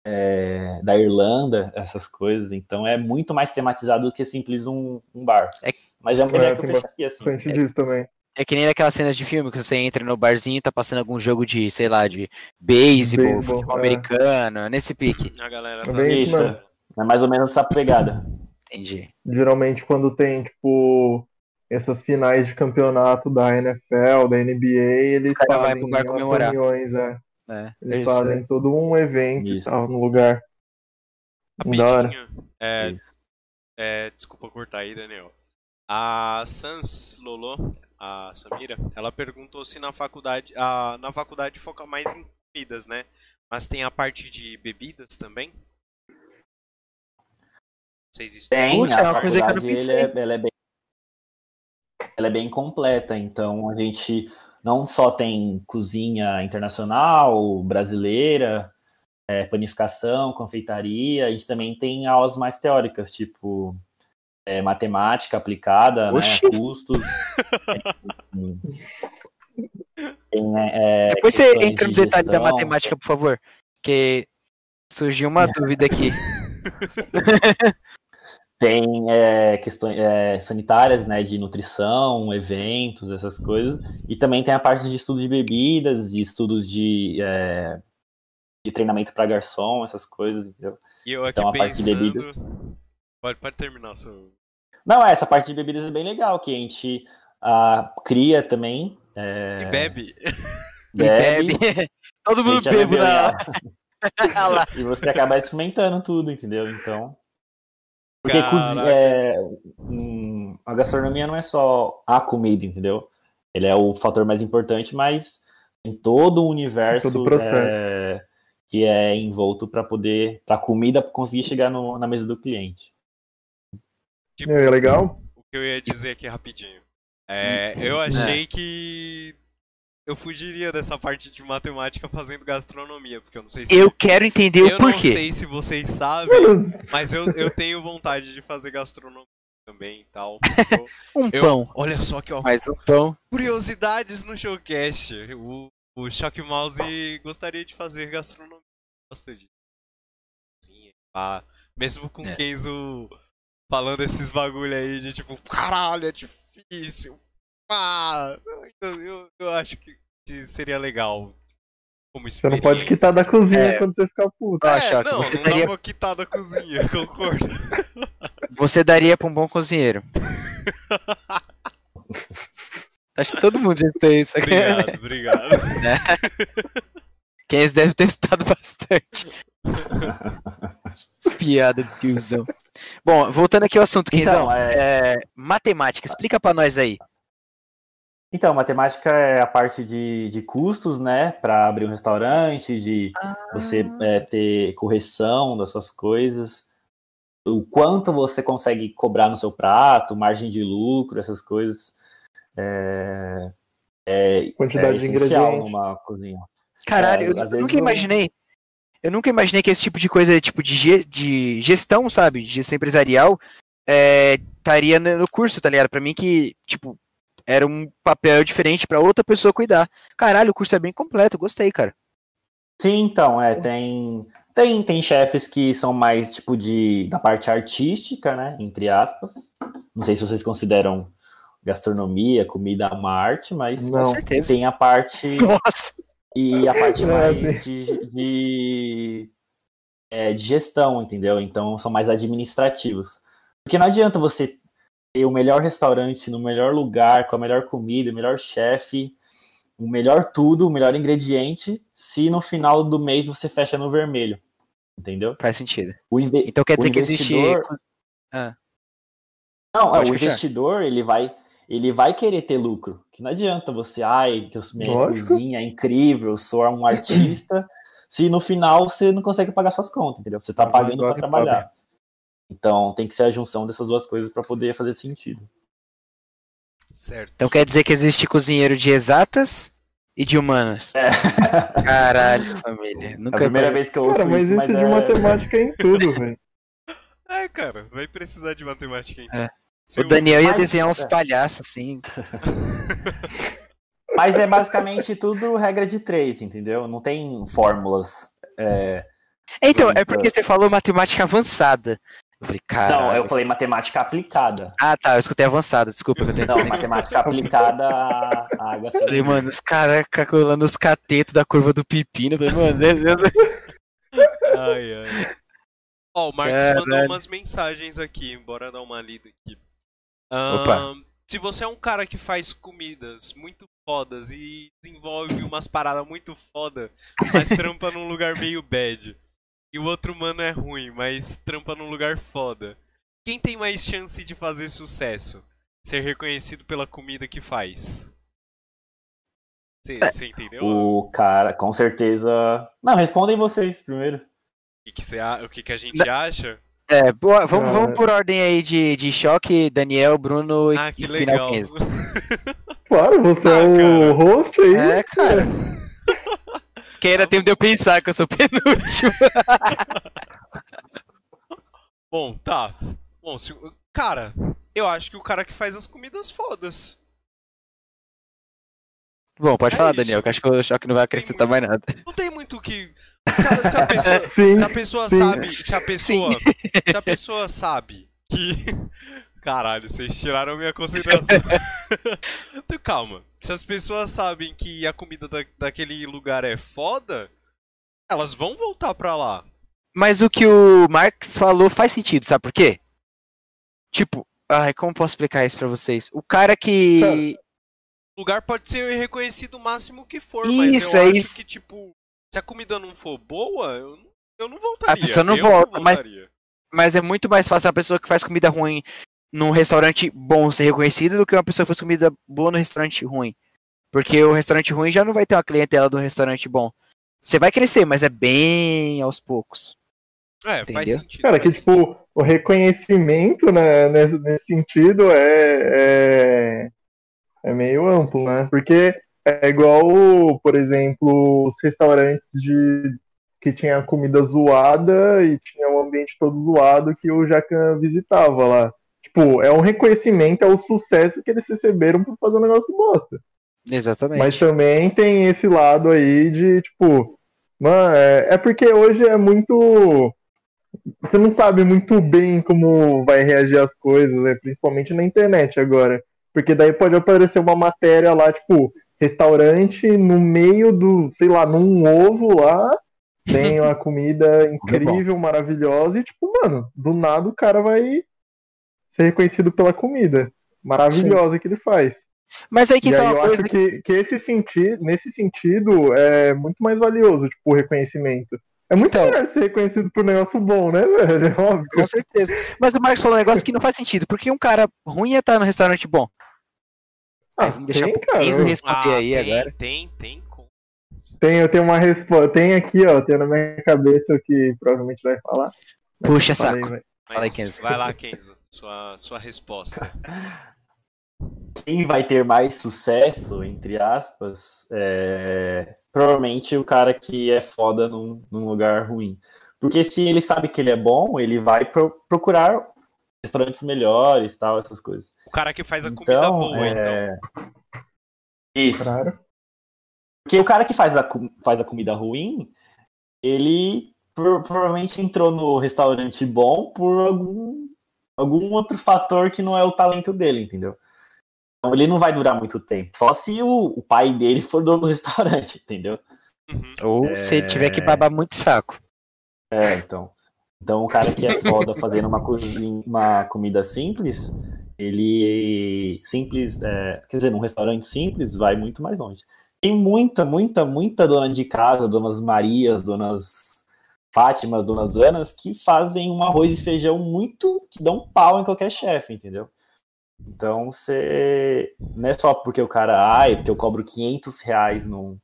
é, da Irlanda, essas coisas. Então é muito mais tematizado do que simples um, um bar. É- Mas é um É, boneco que eu fecharia assim. Bastante disso também. É que nem naquelas cenas de filme que você entra no barzinho e tá passando algum jogo de, sei lá, de beisebol, futebol é. americano, é nesse pique. A galera É tá bem isso. É mais ou menos essa pegada. Entendi. Geralmente quando tem, tipo, essas finais de campeonato da NFL, da NBA, eles vai fazem pro bar umas comemorar. reuniões, é. É, Eles isso fazem todo um evento e Isso. tal no lugar. Da hora. Rapidinho. É, é, desculpa cortar aí, Daniel. A Sans Lolo, a Samira, ela perguntou se na faculdade, a, na faculdade foca mais em comidas, né? Mas tem a parte de bebidas também? Vocês estudam? Tem, Putz, a é não faculdade, ele é- ela, é bem, ela é bem completa, então a gente não só tem cozinha internacional, brasileira, é, panificação, confeitaria, a gente também tem aulas mais teóricas, tipo é, matemática aplicada, né, Oxi! custos. [LAUGHS] tem, é, Depois você entra no de detalhe da gestão, matemática, por favor. Porque surgiu uma [LAUGHS] dúvida aqui. [LAUGHS] Tem é, questões é, sanitárias, né, de nutrição, eventos, essas coisas. E também tem a parte de estudo de bebidas e estudos de, é, de treinamento para garçom, essas coisas. Entendeu? E eu aqui Então, a parte de pensando... bebidas. Pode, pode terminar, seu... Não, essa parte de bebidas é bem legal, que a gente ah, cria também. é, E bebe? bebe, Bebe. [LAUGHS] Todo mundo bebe na. [LAUGHS] E você acaba experimentando tudo, entendeu? Então. Porque cozi- é, hum, a gastronomia não é só a comida, entendeu? Ele é o fator mais importante, mas tem todo o universo Todo o processo. é, que é envolto para poder, para a comida conseguir chegar no- na mesa do cliente. Tipo, É legal? o que eu ia dizer aqui rapidinho. É, eu achei que eu fugiria dessa parte de matemática fazendo gastronomia, porque eu não sei se Eu quero entender eu o não porquê. sei se vocês sabem, mas eu, eu tenho vontade de fazer gastronomia também e tal. Eu, [LAUGHS] Um eu- pão. olha só que ó, Mais um pão. curiosidades no showcast. O, o Choque Mouse gostaria de fazer gastronomia. Gosta de cozinha, pá. Mesmo com É. Kenzo falando esses bagulho aí de tipo, caralho, é difícil. Pá. Eu, eu, eu acho que seria legal. Como você não pode quitar da cozinha É. quando você ficar puto. Ah, É, Choque, não, você não daria- dá pra quitar da cozinha, [LAUGHS] concordo. Você daria pra um bom cozinheiro. [LAUGHS] Acho que todo mundo já tem isso. Obrigado, obrigado. Quem deve ter estudado bastante. [LAUGHS] [LAUGHS] Piada de tiozão. Bom, voltando aqui ao assunto, Quinzão. Então, é- é, matemática, explica pra nós aí. Então, matemática é a parte de, de custos, né, para abrir um restaurante, de você é, ter correção das suas coisas, o quanto você consegue cobrar no seu prato, margem de lucro, essas coisas. É, é, Quantidade é de ingredientes. numa cozinha. Caralho, É, eu, nunca eu- imaginei. Eu nunca imaginei que esse tipo de coisa, tipo de, ge- de gestão, sabe? De gestão empresarial, é, estaria no curso, tá ligado? Pra mim que, tipo, era um papel diferente pra outra pessoa cuidar. Caralho, o curso é bem completo, gostei, cara. Sim, então, é, tem, tem, tem chefes que são mais, tipo, de, da parte artística, né, entre aspas. Não sei se vocês consideram gastronomia, comida uma arte, mas Não. Com certeza. tem a parte [LAUGHS] Nossa! E a parte É, mais de, de, é, de gestão, entendeu? Então são mais administrativos. Porque não adianta você ter o melhor restaurante no melhor lugar, com a melhor comida, o melhor chefe, o melhor tudo, o melhor ingrediente, se no final do mês você fecha no vermelho, entendeu? Faz sentido. Então quer O dizer que existe. investidor- Ah, Não, é, o investidor, ele vai, ele vai querer ter lucro. Que não adianta você, ai, que eu- minha Lógico. cozinha é incrível, eu sou um artista, [CLEARS THROAT] se no final você não consegue pagar suas contas, entendeu? Você tá Uhum, pagando para trabalhar. Então tem que ser a junção dessas duas coisas para poder fazer sentido. Certo. Então quer dizer que existe cozinheiro de exatas e de humanas. É. [LAUGHS] Caralho, família. É a Nunca primeira vez que eu ouço Cara, mas isso, isso mas de é... matemática é em tudo, velho. [LAUGHS] É, cara, vai precisar de matemática então. É. O Daniel ia desenhar uns é. palhaços assim. [LAUGHS] Mas é basicamente tudo regra de três, entendeu? Não tem fórmulas. É, Então, é porque você falou matemática avançada. Eu falei, Não, cara. eu falei matemática aplicada. Ah, tá, eu escutei avançada, desculpa eu tenho Não, matemática aplicada à à [LAUGHS] Falei, gastronomia. mano, os caras calculando os catetos da curva do pepino. Eu Falei, mano, meu Deus. [LAUGHS] Ai, ai. Ó, o Marcos Caralho. mandou umas mensagens aqui, bora dar uma lida aqui. Ahn, se você é um cara que faz comidas muito fodas e desenvolve umas paradas muito foda, mas trampa num lugar meio bad, e o outro mano é ruim, mas trampa num lugar foda, quem tem mais chance de fazer sucesso? Ser reconhecido pela comida que faz? Você entendeu? O cara, com certeza. Não, respondem vocês primeiro. O que, que, cê o que, que a gente acha? É, boa, vamos, Cara. vamos por ordem aí de, de choque, Daniel, Bruno e Ah, que e final legal. 15. [LAUGHS] Claro, você Ah, é o cara. host aí. É, cara. [LAUGHS] Que ainda tempo de eu pensar que eu sou penúltimo. [LAUGHS] Bom, tá. Bom, se, cara, eu acho que o cara que faz as comidas fodas. Bom, pode É falar, isso. Daniel, que acho que o choque não vai acrescentar mais nada. Não tem muito o que. Se a, se a pessoa, Sim. se a pessoa sim. sabe. Se a pessoa. Se a pessoa sabe que. [LAUGHS] Caralho, vocês tiraram minha consideração. [LAUGHS] então, calma. Se as pessoas sabem que a comida da, daquele lugar é foda, elas vão voltar pra lá. Mas o que o Marx falou faz sentido, sabe por quê? Tipo, ai, como posso explicar isso pra vocês? O cara que. O lugar pode ser reconhecido o máximo que for, Isso, mas eu é acho isso. que, tipo, se a comida não for boa, eu, não- eu não voltaria. pessoa não eu volta, mas- voltaria. Mas é muito mais fácil uma pessoa que faz comida ruim num restaurante bom ser reconhecida do que uma pessoa que faz comida boa no restaurante ruim. Porque o restaurante ruim já não vai ter uma clientela do restaurante bom. Você vai crescer, mas é bem aos poucos. É, faz Entendeu? sentido. Cara, que faz tipo, o reconhecimento né, nesse, nesse sentido é, é, é meio amplo, né? Porque é igual, por exemplo, os restaurantes de que tinha comida zoada e tinha o ambiente todo zoado que o Jacan visitava lá. Tipo, é um reconhecimento ao sucesso que eles receberam por fazer um negócio bosta. Exatamente. Mas também tem esse lado aí de, tipo, mano, é, é porque hoje é muito. Você não sabe muito bem como vai reagir às coisas, né? principalmente na internet agora. Porque daí pode aparecer uma matéria lá, tipo, restaurante no meio do, sei lá, num ovo lá, [LAUGHS] tem uma comida incrível, maravilhosa, e tipo, mano, do nada o cara vai ser reconhecido pela comida maravilhosa que ele faz. Mas aí que E tá aí uma eu coisa. acho que, que esse sentido, nesse sentido, é muito mais valioso, tipo, o reconhecimento. É muito Então. melhor ser reconhecido por um negócio bom, né, velho? [LAUGHS] É óbvio. Com certeza. Mas o Marcos falou um negócio que não faz sentido. Porque um cara ruim ia estar no restaurante bom. Aí, vamos deixar tem, pro cara. 15 responder Ah, aí tem, agora. tem, tem. Tem, eu tenho uma resposta. Tem aqui, ó, tem na minha cabeça o que provavelmente vai falar. Puxa aí, saco. vai. Fala aí, Mas Kenzo. vai lá, Kenzo. Sua, sua resposta. [LAUGHS] Quem vai ter mais sucesso, entre aspas, é provavelmente o cara que é foda num, num lugar ruim. Porque se ele sabe que ele é bom, ele vai pro- procurar restaurantes melhores, tal, essas coisas. O cara que faz a comida Então, boa, então. é... Isso. Claro. Porque o cara que faz a, faz a comida ruim, ele pro- provavelmente entrou no restaurante bom por algum, algum outro fator que não é o talento dele, entendeu? Então ele não vai durar muito tempo. Só se o, o pai dele for dono do [LAUGHS] restaurante, entendeu? Uhum. Ou se ele tiver que babar muito saco. É, então. Então o cara que é foda fazendo uma, cozinha, uma comida simples, ele simples, é, quer dizer, num restaurante simples, vai muito mais longe. Tem muita, muita, muita dona de casa, donas Marias, donas Fátimas, donas Anas, que fazem um arroz e feijão muito, que dão um pau em qualquer chefe, entendeu? Então você. Não é só porque o cara, ai, porque eu cobro 500 reais num,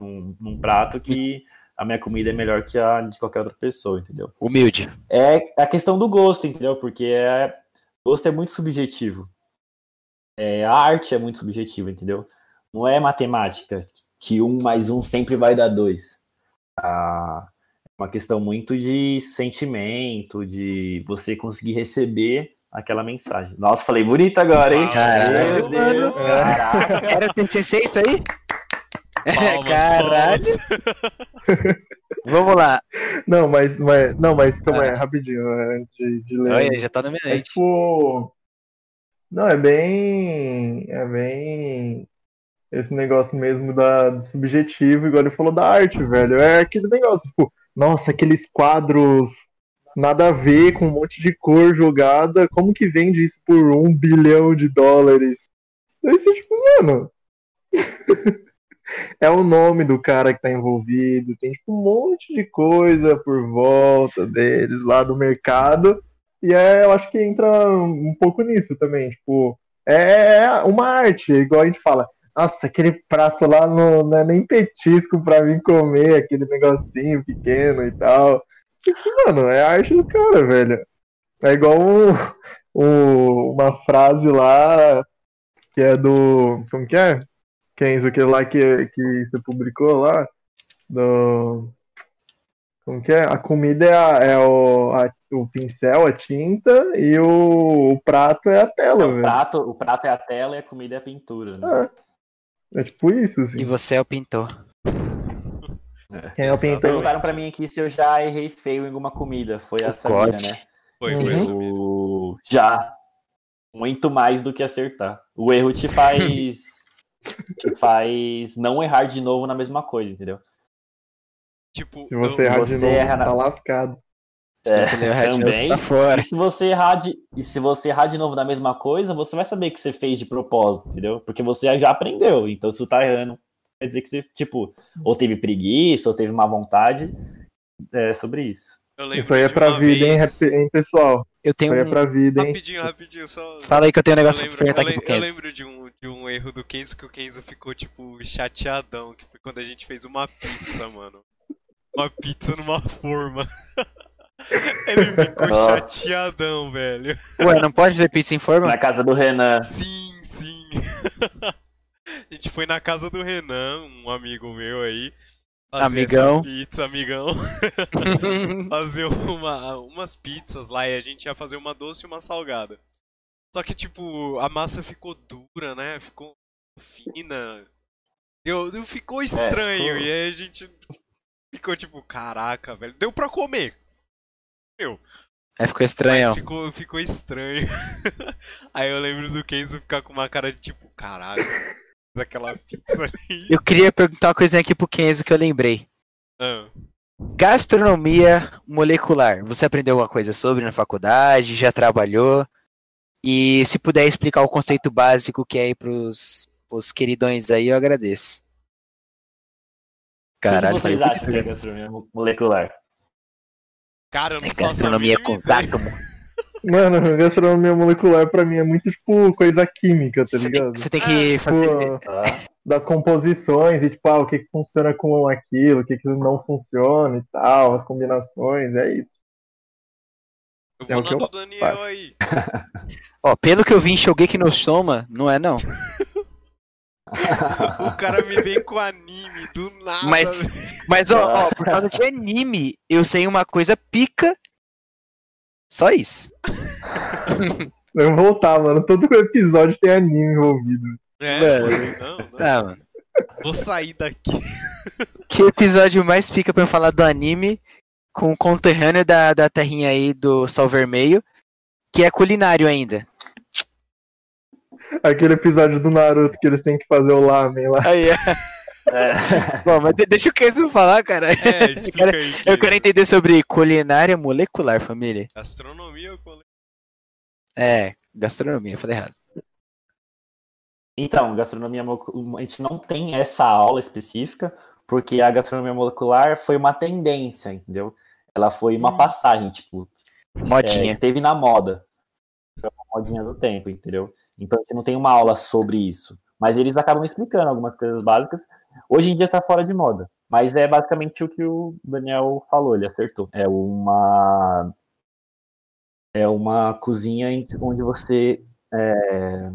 num, num prato que a minha comida é melhor que a de qualquer outra pessoa, entendeu? Humilde. É a questão do gosto, entendeu? Porque é, gosto é muito subjetivo. É, a arte é muito subjetiva, entendeu? Não é matemática, que um mais um sempre vai dar dois. Ah, é uma questão muito de sentimento, de você conseguir receber aquela mensagem. Nossa, falei bonito agora, hein? Caralho, Meu Deus, caraca. Era o TCC isso aí? Palmas, Caralho. palmas. [LAUGHS] Vamos lá. Não, mas, mas, não, mas calma aí, Ah. rapidinho, antes de, de ler. Olha, já tá no É minute. tipo. Não, é bem. É bem. Esse negócio mesmo da, do subjetivo, igual ele falou da arte, velho. É aquele negócio, tipo, nossa, aqueles quadros nada a ver, com um monte de cor jogada. Como que vende isso por um bilhão de dólares? Aí você, tipo, mano. [LAUGHS] é o nome do cara que tá envolvido, tem tipo um monte de coisa por volta deles lá do mercado. E é, eu acho que entra um pouco nisso também, tipo, é uma arte, igual a gente fala. Nossa, aquele prato lá não, não é nem petisco pra mim comer, aquele negocinho pequeno e tal. Tipo, mano, é a arte do cara, velho. É igual um- um- uma frase lá que é do. Como que é? Kenzo, aquele lá que, que você publicou lá. Do. Como que é? A comida é, a- é o, a- o pincel, a tinta, e o, o prato é a tela, o, velho. prato, o prato é a tela e a comida é a pintura. Né? É, é tipo isso, assim. E você é o pintor. Quem é o pintor? Perguntaram pra mim aqui se eu já errei feio em alguma comida. Foi a O Samira, corte. né? Foi, foi. O... Já. Muito mais do que acertar. O erro te faz. Te faz não errar de novo na mesma coisa, entendeu? Tipo, Se você eu- errar de você novo, erra você na- tá lascado. É, Se você errar de novo, também. tá fora. E se você errar de, e se você errar de novo na mesma coisa, você vai saber que você fez de propósito, entendeu? Porque você já aprendeu. Então, se você tá errando, quer dizer que você, tipo, ou teve preguiça, ou teve má vontade. É sobre isso. Isso aí é de pra uma vida, vez- hein, pessoal? Eu tenho aí um... pra vida, hein? Rapidinho, rapidinho, só. Fala aí que eu tenho um Eu negócio lembro, pra perguntar eu aqui pro eu Kenzo. lembro de um, de um erro do Kenzo que o Kenzo ficou, tipo, chateadão, que foi quando a gente fez uma pizza, mano. Uma pizza numa forma. [LAUGHS] Ele ficou Nossa. chateadão, velho. Ué, não pode fazer pizza em forma? Na casa do Renan. Sim, sim. [LAUGHS] a gente foi na casa do Renan, um amigo meu aí. Fazer Amigão. essa pizza, amigão. [LAUGHS] fazer uma, umas pizzas lá e a gente ia fazer uma doce e uma salgada. Só que, tipo, a massa ficou dura, né? Ficou fina. Deu, deu- ficou estranho. ficou- E aí a gente ficou tipo, caraca, velho. Deu pra comer. Aí ficou estranho. Mas ficou, ficou estranho. [LAUGHS] aí eu lembro do Kenzo ficar com uma cara de tipo, caraca, aquela pizza ali. Eu queria perguntar uma coisinha aqui pro Kenzo que eu lembrei. Ah, Gastronomia molecular. Você aprendeu alguma coisa sobre na faculdade? Já trabalhou? E se puder explicar o conceito básico que é aí pros, pros queridões aí, eu agradeço. Caralho, o que vocês acham que é gastronomia molecular? cara, eu não É gastronomia com ideia. átomo. Mano, gastronomia molecular pra mim é muito, tipo, coisa química, tá ligado? você tem que fazer. Tipo, Ah, das composições e, tipo, ah, o que, que funciona com aquilo, o que, que não funciona e tal, as combinações, é isso. Eu É vou o que na eu do Daniel aí. [LAUGHS] Ó, pelo que eu vi em Shogeki no Soma, não é não. [LAUGHS] O cara me vem com anime do nada. Mas-. Mas ó, ó, por causa de anime, eu sei uma coisa pica Só isso. [LAUGHS] Vou voltar, mano. Todo episódio tem anime envolvido. É, Mano. não, não. Ah, mano. Vou sair daqui. [LAUGHS] Que episódio mais fica pra eu falar do anime com o conterrâneo da, da terrinha aí do Sol Vermelho, que é culinário ainda. Aquele episódio do Naruto que eles têm que fazer o lamen lá. Aí, é. É. Bom, mas de- deixa o Kenzo falar, cara. É, explica aí. Eu quero entender sobre culinária molecular, família. Astronomia ou cole- É, gastronomia, eu falei errado. Então, gastronomia molecular, a gente não tem essa aula específica, porque a gastronomia molecular foi uma tendência, entendeu? Ela foi uma passagem, tipo, Modinha. é, esteve na moda. Foi uma modinha do tempo, entendeu? Então a gente não tem uma aula sobre isso. Mas eles acabam explicando algumas coisas básicas. Hoje em dia tá fora de moda. Mas é basicamente o que o Daniel falou, ele acertou. É uma. É uma cozinha onde você. é,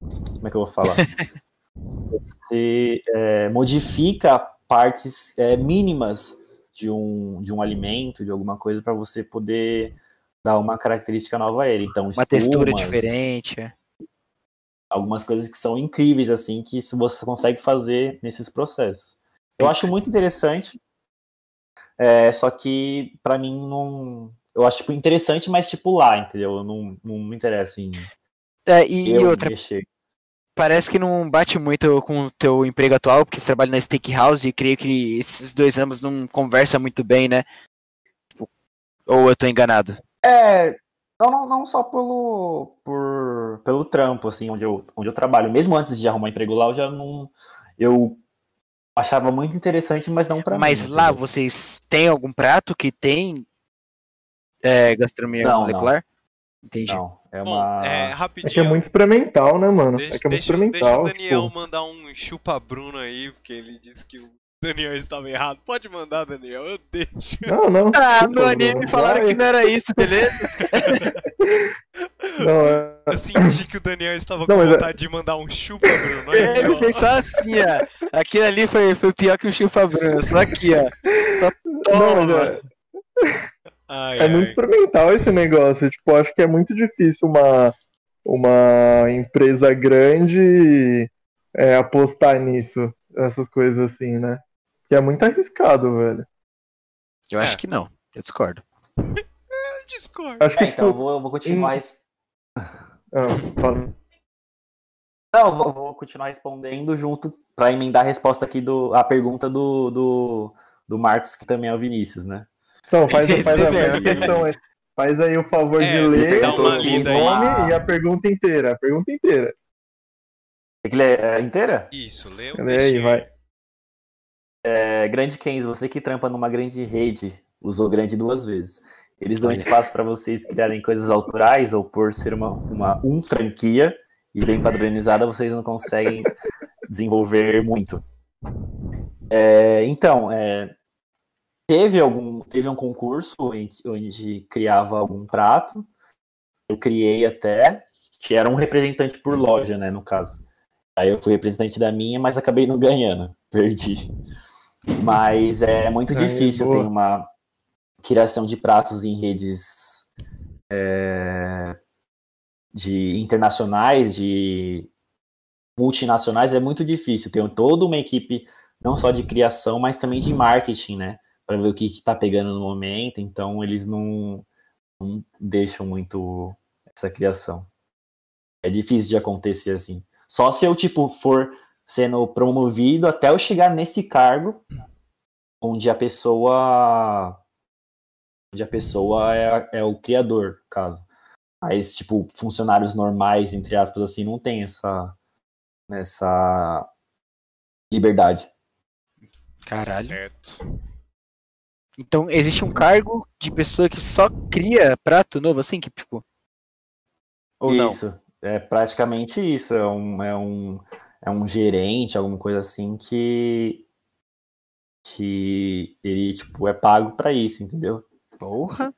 Como é que eu vou falar? [LAUGHS] Você é, modifica partes é, mínimas de um, de um alimento, de alguma coisa, para você poder dar uma característica nova a ele. Então, Uma textura diferente. Algumas coisas que são incríveis, assim, que você consegue fazer nesses processos. Eu acho muito interessante, é, só que para mim não. Eu acho tipo, interessante, mas tipo lá, entendeu? Eu não, não me interesso em É, e, e outra, mexer. parece que não bate muito com o teu emprego atual, porque você trabalha na Steakhouse e creio que esses dois ramos não conversam muito bem, né? Ou eu tô enganado? É, não, não, não só pelo, por, pelo trampo, assim, onde eu, onde eu trabalho. Mesmo antes de arrumar emprego lá, eu já não. Eu achava muito interessante, mas não pra Mas mim. lá entendeu? vocês têm algum prato que tem é, gastronomia Não, não. molecular? Entendi. Não, é Bom, uma. é, É rapidinho. que é muito experimental, né, mano? Deixa, é que é muito deixa- deixa experimental. o Daniel tipo, mandar um chupa Bruno aí, porque ele disse que o Daniel estava errado. Pode mandar, Daniel, eu deixo. Não, não. Ah, no anime falaram vai. que não era isso, beleza? Não, é- Eu senti que o Daniel estava com Não, mas é- vontade de mandar um chupa Bruno. Aí, Ele fez só assim, ó. Aquilo ali foi, foi pior que um chupa Bruno, só aqui, ó. Só não, toma. mas é- Ai, É muito ai. experimental esse negócio. Tipo, eu acho que é muito difícil uma, uma empresa grande é, apostar nisso, essas coisas assim, né? Que é muito arriscado, velho. Eu acho É. que não, eu discordo. Eu discordo. Acho que, É, então, eu tipo. vou, eu vou continuar. res- Ah, fala. Não, eu vou, vou continuar respondendo junto para emendar a resposta aqui do a pergunta do, do, do Marcos, que também é o Vinícius, né? Então, faz, faz, a, mesmo. faz a questão aí. Faz aí o favor É, de ler o nome e a pergunta inteira. A pergunta inteira. Tem que ler é, inteira? Isso, lê o Lê aí, vai. É, grande Kenzo, você que trampa numa grande rede, usou grande duas vezes. Eles dão espaço para vocês criarem coisas autorais ou por ser uma, uma um franquia e bem padronizada, vocês não conseguem desenvolver muito. É, então, é, teve algum teve um concurso onde, onde criava algum prato. Eu criei até, que era um representante por loja, né, no caso. Aí eu fui representante da minha, mas acabei não ganhando, perdi. Mas é muito Aí, difícil, tem uma criação de pratos em redes é, de internacionais, de multinacionais, é muito difícil. Tem toda uma equipe, não só de criação, mas também de marketing, né? Para ver o que está pegando no momento. Então, eles não, não deixam muito essa criação. É difícil de acontecer assim. Só se eu, tipo, for sendo promovido até eu chegar nesse cargo onde a pessoa onde a pessoa é, é o criador, no caso. Aí, tipo, funcionários normais, entre aspas, assim, não tem essa, essa liberdade. Caralho. Certo. Então existe um cargo de pessoa que só cria prato novo, assim, que tipo. Ou não? isso, é praticamente isso. É um, é um, é um gerente, alguma coisa assim, que que ele, tipo, é pago pra isso, entendeu? Porra.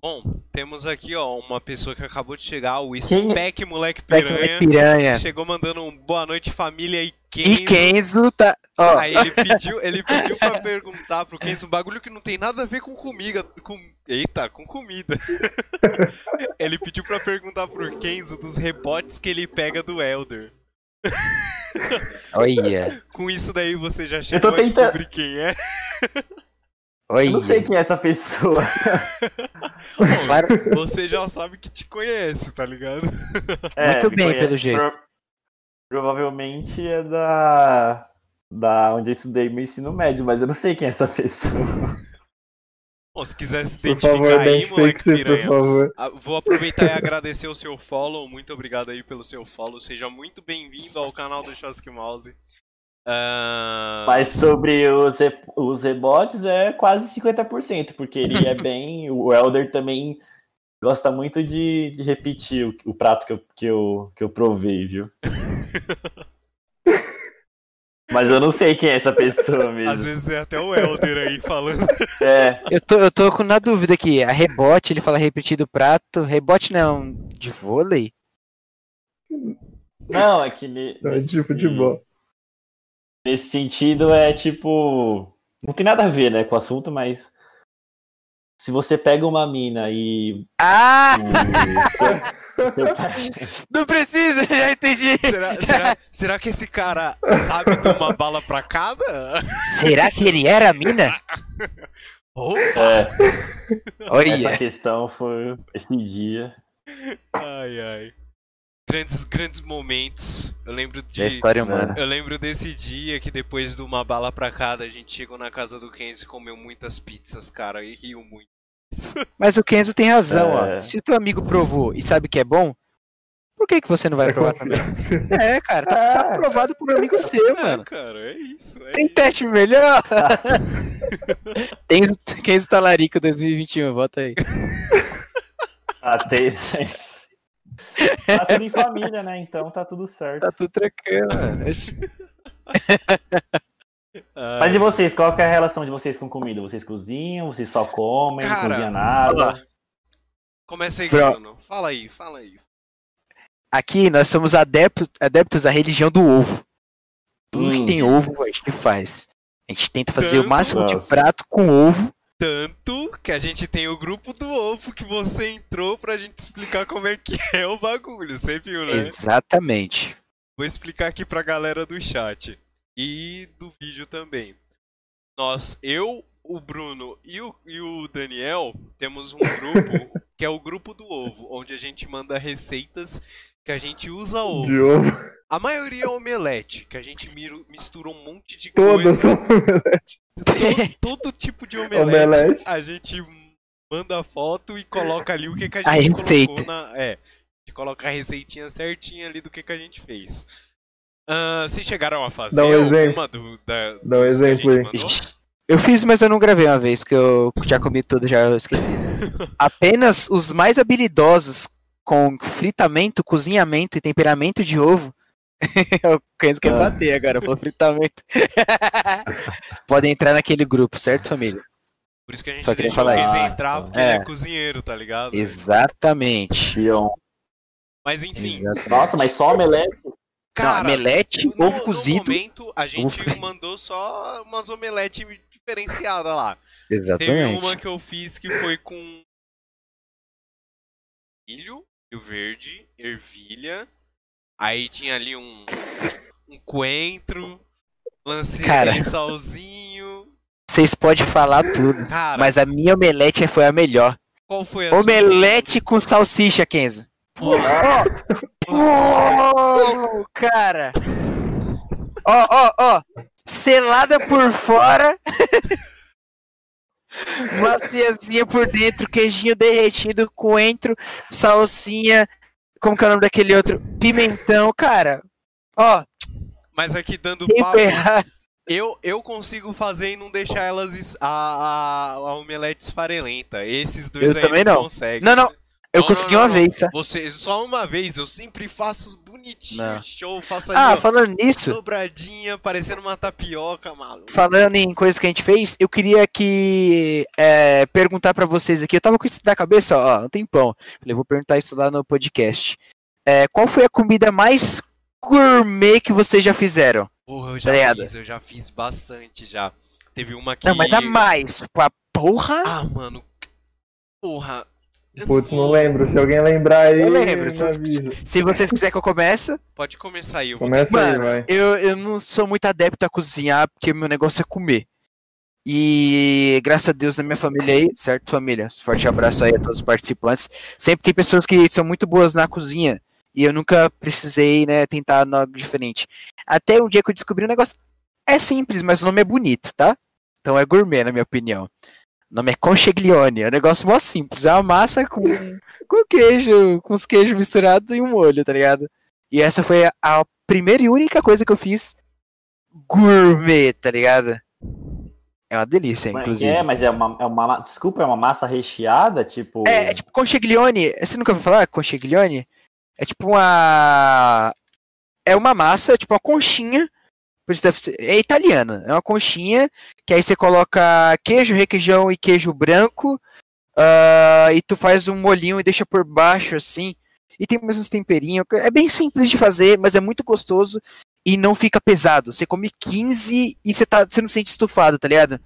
Bom, temos aqui, ó, uma pessoa que acabou de chegar, o Quem é? Spec Moleque Piranha. piranha. Chegou mandando um boa noite, família e E Kenzo. Kenzo tá. Ó, Aí ele pediu, ele pediu pra perguntar pro Kenzo um bagulho que não tem nada a ver com comida, com Eita, com comida. [LAUGHS] ele pediu pra perguntar pro Kenzo dos rebotes que ele pega do Elder. [LAUGHS] Olha, Com isso daí você já chegou a tentando- descobrir quem é. Eu não sei quem é essa pessoa. [LAUGHS] Bom, Claro. Você já sabe que te conhece, tá ligado? É, Muito bem, conhece. pelo jeito. Pro- Provavelmente é da. Da onde eu estudei meu ensino médio, mas eu não sei quem é essa pessoa. Bom, se quiser se Por favor, identificar aí, moleque identifique-se, por piranha. Ah, Vou aproveitar e agradecer o seu follow. Muito obrigado aí pelo seu follow. Seja muito bem-vindo ao canal do Chosky Mouse. Ah, Mas sobre os, re- os rebotes é quase 50%, porque ele é bem. [LAUGHS] o Elder também gosta muito de, de repetir o, o prato que eu, que, eu, que eu provei, viu? [LAUGHS] Mas eu não sei quem é essa pessoa [LAUGHS] mesmo. Às vezes é até o Elder aí falando. É, Eu tô, eu tô com na dúvida aqui. A rebote, ele fala repetido prato. Rebote não, de vôlei? não, é que. ne- Não, nesse- de futebol. Nesse sentido, é tipo. Não tem nada a ver, né, com o assunto, mas. Se você pega uma mina e. Ah! o seu- seu pai- [LAUGHS] Não precisa, [LAUGHS] já entendi. Será, será, será que esse cara sabe de uma bala pra cada? Será que ele era a mina? Opa! é, essa Olha. questão foi esse dia. Ai, ai. Grandes, grandes momentos. Eu lembro de. Da história humana. Eu lembro desse dia que depois de uma bala pra cada, a gente chegou na casa do Kenzo e comeu muitas pizzas, cara, e riu muito. [LAUGHS] Mas o Kenzo tem razão, É. ó. Se o teu amigo provou e sabe que é bom, por que, que você não vai provar também? É, cara, tá, tá [LAUGHS] aprovado por um amigo seu, É, mano. cara, é isso. É Tem isso. teste melhor? [LAUGHS] Kenzo, Kenzo Talarico 2021, bota aí. Até Tá tudo em família, né? Então tá tudo certo. Tá tudo tranquilo, mano. Ai, Mas e vocês? Qual que é a relação de vocês com comida? Vocês cozinham? Vocês só comem? Cara, não cozinham nada? Começa aí, Pro- Bruno. Fala aí, fala aí. Aqui nós somos adeptos, adeptos da religião do ovo. Tudo que Hum. tem ovo a gente faz. A gente tenta fazer o Tanto- máximo de Nossa. prato com ovo. Tanto que a gente tem o grupo do ovo que você entrou pra gente explicar como é que é o bagulho. Você viu, né? Exatamente. Vou explicar aqui pra galera do chat e do vídeo também. Nós, eu, o Bruno e o, e o Daniel, temos um grupo [LAUGHS] que é o grupo do ovo, onde a gente manda receitas que a gente usa ovo. De ovo. A maioria é omelete, que a gente mistura um monte de Todas coisa. são Todo, todo tipo de omelete, Omelete. a gente manda foto e coloca ali o que, que a A gente receita. colocou na. É, a gente coloca a receitinha certinha ali do que, que a gente fez. Ah, vocês chegaram a fazer Dá um alguma exemplo. do, da, Dá um dos que a exemplo gente aí. Eu fiz, mas eu não gravei uma vez, porque eu já comi tudo, já esqueci. [LAUGHS] Apenas os mais habilidosos com fritamento, cozinhamento e temperamento de ovo. o Kenzo quer Ah. bater agora, falou fritamento. [LAUGHS] Podem entrar naquele grupo, certo, família? Por isso que a gente Só queria o falar Kenzo isso. entrar, porque É. ele é cozinheiro, tá ligado? Exatamente. Mas enfim, Exatamente. Nossa, mas só omelete? Cara, não, melete, no, ovo no cozido. momento a gente ovo- mandou só umas omelete diferenciadas lá. Teve Exatamente. uma que eu fiz que foi com milho, milho verde, ervilha. Aí tinha ali um um coentro, lancei Cara. salzinho. Vocês podem falar tudo, Cara, mas a minha omelete foi a melhor. qual foi a sua? Omelete com salsicha, Kenzo. Porra, Oh, cara! Ó, ó, ó! Selada por fora, maciazinha por dentro, queijinho derretido, coentro, salsinha, como que é o nome daquele outro? Pimentão, cara. Ó, Mas aqui dando papo, eu, eu consigo fazer e não deixar elas a, a, a omelete esfarelenta. Esses dois Eu aí também não. conseguem. Não, não, eu Não, consegui não, uma não, vez, tá? Você, só uma vez, eu sempre faço bonitinho, Não. show, faço ali, Ah, ó, falando nisso, dobradinha, parecendo uma tapioca, maluco. falando em coisas que a gente fez, eu queria que é, perguntar pra vocês aqui. Eu tava com isso na cabeça, ó, há um tempão. Falei, vou perguntar isso lá no podcast. É, qual foi a comida mais gourmet que vocês já fizeram? Porra, eu já Tá ligado? fiz, eu já fiz bastante já. Teve uma que... Não, mas a mais. Tipo, a porra. Ah, mano, Porra. Putz, não lembro. Se alguém lembrar aí, Eu lembro, se. Se vocês quiserem que eu comece, Pode começar aí. Eu vou Começa aí, Mano, vai. eu, eu não sou muito adepto a cozinhar, porque meu negócio é comer. E graças a Deus na minha família aí, certo, família? Forte abraço aí a todos os participantes. Sempre tem pessoas que são muito boas na cozinha. E eu nunca precisei, né, tentar algo diferente. Até um dia que eu descobri um negócio. É simples, mas o nome é bonito, tá? Então é gourmet, na minha opinião. O nome é concheglione. É um negócio mó simples. É uma massa com, com queijo, com os queijos misturados e um molho, tá ligado? E essa foi a, a primeira e única coisa que eu fiz gourmet, tá ligado? É uma delícia, Mas- inclusive. É, mas é uma, é uma. Desculpa, é uma massa recheada, tipo. É, é tipo concheglione. Você nunca ouviu falar concheglione? É tipo uma. É uma massa, tipo uma conchinha. É italiana. É uma conchinha que aí você coloca queijo, requeijão e queijo branco. ah, e tu faz um molhinho e deixa por baixo assim. E tem mais uns temperinhos. É bem simples de fazer, mas é muito gostoso. E não fica pesado. Você come 15 e você, tá, você não sente estufado, tá ligado?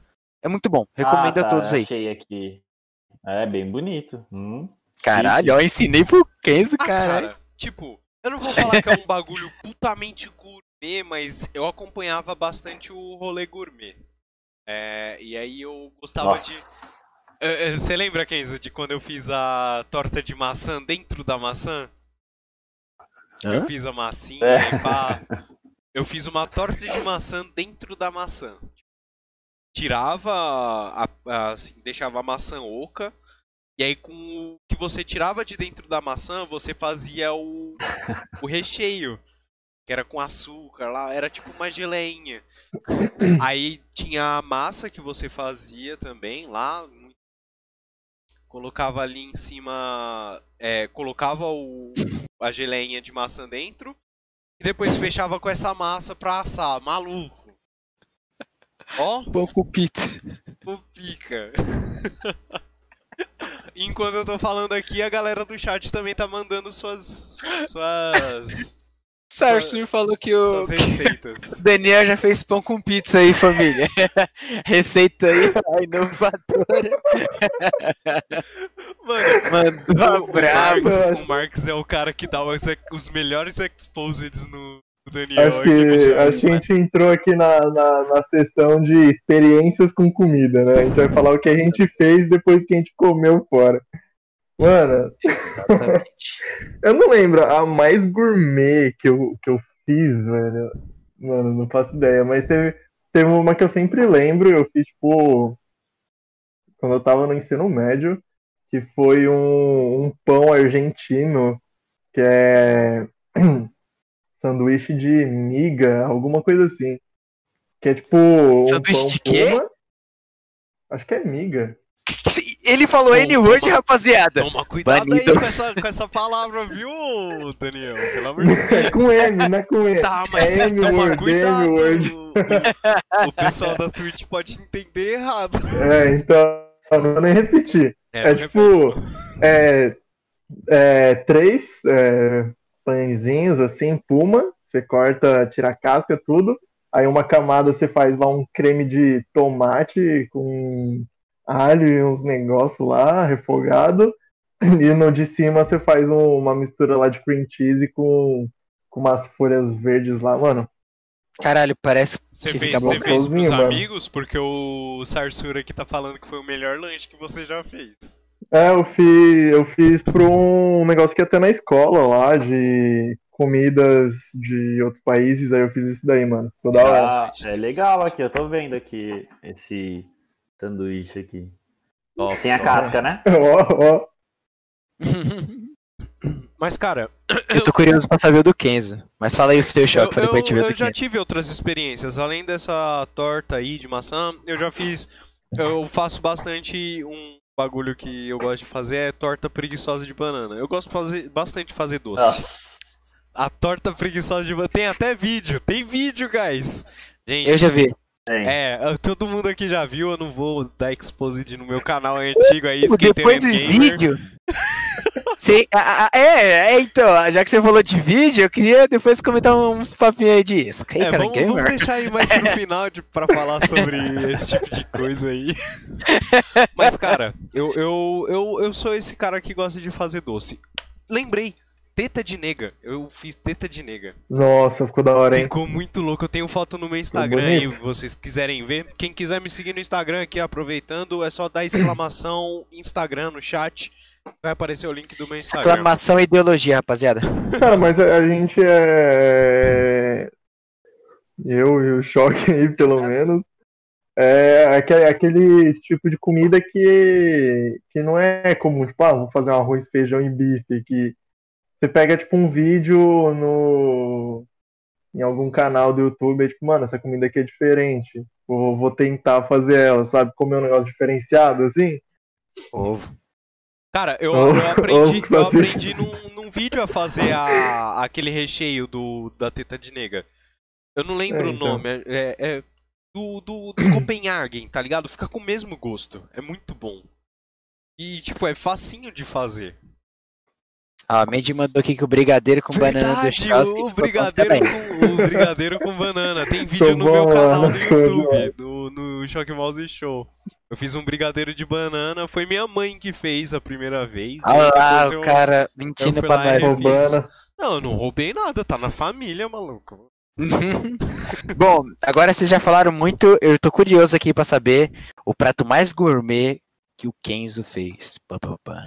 É muito bom. Recomendo Ah, tá, a todos aí. Achei aqui. É bem bonito. Hum. Caralho, ó, ensinei pro Kenzo, Ah, caralho. cara, tipo, eu não vou falar que é um bagulho [LAUGHS] putamente gourmet, mas eu acompanhava bastante o rolê gourmet. É, e aí eu gostava de. Nossa. É, é, Você lembra, Kenzo, de quando eu fiz a torta de maçã dentro da maçã? Eu Hã? fiz a massinha É. e pá. Eu fiz uma torta de maçã dentro da maçã. Tirava, a, a- assim, deixava a maçã oca. E aí com o que você tirava de dentro da maçã, você fazia o, o recheio. Que era com açúcar lá, era tipo uma geleinha. [COUGHS] Aí tinha a massa que você fazia também lá. Colocava ali em cima. é, colocava o, a geleinha de maçã dentro. E depois fechava com essa massa pra assar. Maluco. Ó, [LAUGHS] Pão com pizza. Pica. [LAUGHS] Enquanto eu tô falando aqui, a galera do chat também tá mandando suas. suas. Sarsu falou que [LAUGHS] o. Daniel já fez pão com pizza aí, família. [LAUGHS] Receita aí, inovadora. [LAUGHS] Mano, Mandou o. Marx, o Marx é o cara que dá os, os melhores exposeds no Daniel. Que, acho que a né? gente entrou aqui na, na, na sessão de experiências com comida, né? A gente vai falar o que a gente fez depois que a gente comeu fora. Mano, Exatamente. [LAUGHS] eu não lembro a mais gourmet que eu, que eu fiz, velho. Mano, não faço ideia, mas teve, teve uma que eu sempre lembro, eu fiz, tipo, quando eu tava no ensino médio, que foi um, um pão argentino, que é [CLEARS THROAT] sanduíche de miga, alguma coisa assim. Que é tipo um Sanduíche pão de quê? puma. Acho que é miga. Ele falou N-word, toma- rapaziada. Toma cuidado aí Banidos. com essa, com essa palavra, viu, Daniel? Pelo amor de Deus. É com M, não é com E. Tá, mas É toma cuidado. O, o pessoal da Twitch pode entender errado. É, então, não vou nem repetir. É não tipo. É, é, três é, pãezinhos assim, puma. Você corta, tira a casca, tudo. Aí uma camada você faz lá um creme de tomate com alho e uns negócios lá, refogado. E no de cima você faz um- uma mistura lá de cream cheese com, com umas folhas verdes lá, mano. Caralho, parece. Você que fez, fica você fez pros mano. amigos? Porque o Sarsura aqui tá falando que foi o melhor lanche que você já fez. É, eu fiz, eu fiz pra um negócio que ia ter na escola lá, de comidas de outros países, aí eu fiz isso daí, mano. Ficou da hora. Ah, é legal aqui, eu tô vendo aqui esse sanduíche aqui. Top, Sem a top. casca, né? [LAUGHS] Ó, ó. [LAUGHS] Mas, cara, Eu tô curioso pra saber o do Kenzo. Mas fala aí o seu eu, choque, pra eu- depois eu do já Kenzo. tive outras experiências. Além dessa torta aí de maçã, eu já fiz. Eu faço bastante um bagulho que eu gosto de fazer é torta preguiçosa de banana. Eu gosto de fazer, bastante de fazer doce. Nossa. A torta preguiçosa de banana. Tem até vídeo, tem vídeo, guys. Gente, Eu já vi. Tem. É, todo mundo aqui já viu, eu não vou dar exposed no meu canal antigo aí, Depois do vídeo, [LAUGHS] Sim, a- a- é, é, então, já que você falou de vídeo, eu queria depois comentar uns papinhos aí disso. Hey, É, cara, vamos, gamer. vamos deixar aí mais pro [LAUGHS] final de, pra falar sobre esse tipo de coisa aí. Mas, cara, eu, eu, eu, eu sou esse cara que gosta de fazer doce. Lembrei, teta de nega. Eu fiz teta de nega. Nossa, ficou da hora, hein? Ficou muito louco. Eu tenho foto no meu Instagram aí, vocês quiserem ver. Quem quiser me seguir no Instagram aqui, aproveitando, é só dar exclamação [COUGHS] Instagram no chat. Vai aparecer o link do meu Instagram. Exclamação ideologia, rapaziada. Cara, mas a, a gente é. Eu e o choque aí, pelo menos. É aquele, aquele tipo de comida que, que não é comum. Tipo, ah, vamos fazer um arroz, feijão e bife. Que você pega, tipo, um vídeo no. Em algum canal do YouTube, e, tipo, mano, essa comida aqui é diferente. Vou, vou tentar fazer ela, sabe? Comer um negócio diferenciado, assim. Ovo. Cara, eu, Ovo- eu aprendi, ovo eu salsicha. aprendi num, num vídeo a fazer a, aquele recheio do, da teta de nega. Eu não lembro É, o então. nome. É, é- é do, do, do [CLEARS THROAT] Copenhagen, tá ligado? Fica com o mesmo gosto. É muito bom. E, tipo, é facinho de fazer. Ah, a Mandy mandou aqui que o brigadeiro com banana do Verdade, Chelsea. o, brigadeiro com, o brigadeiro com banana. Tem vídeo Ficou no meu bom, canal né? no Ficou YouTube, no, no Choque Mouse Show. Eu fiz um brigadeiro de banana. Foi minha mãe que fez a primeira vez. Olha lá, o eu- cara mentindo pra nós. Roubando. Não, eu não roubei nada, tá na família, maluco. [LAUGHS] Bom, agora vocês já falaram muito, eu tô curioso aqui pra saber o prato mais gourmet que o Kenzo fez. Pá, pá, pá.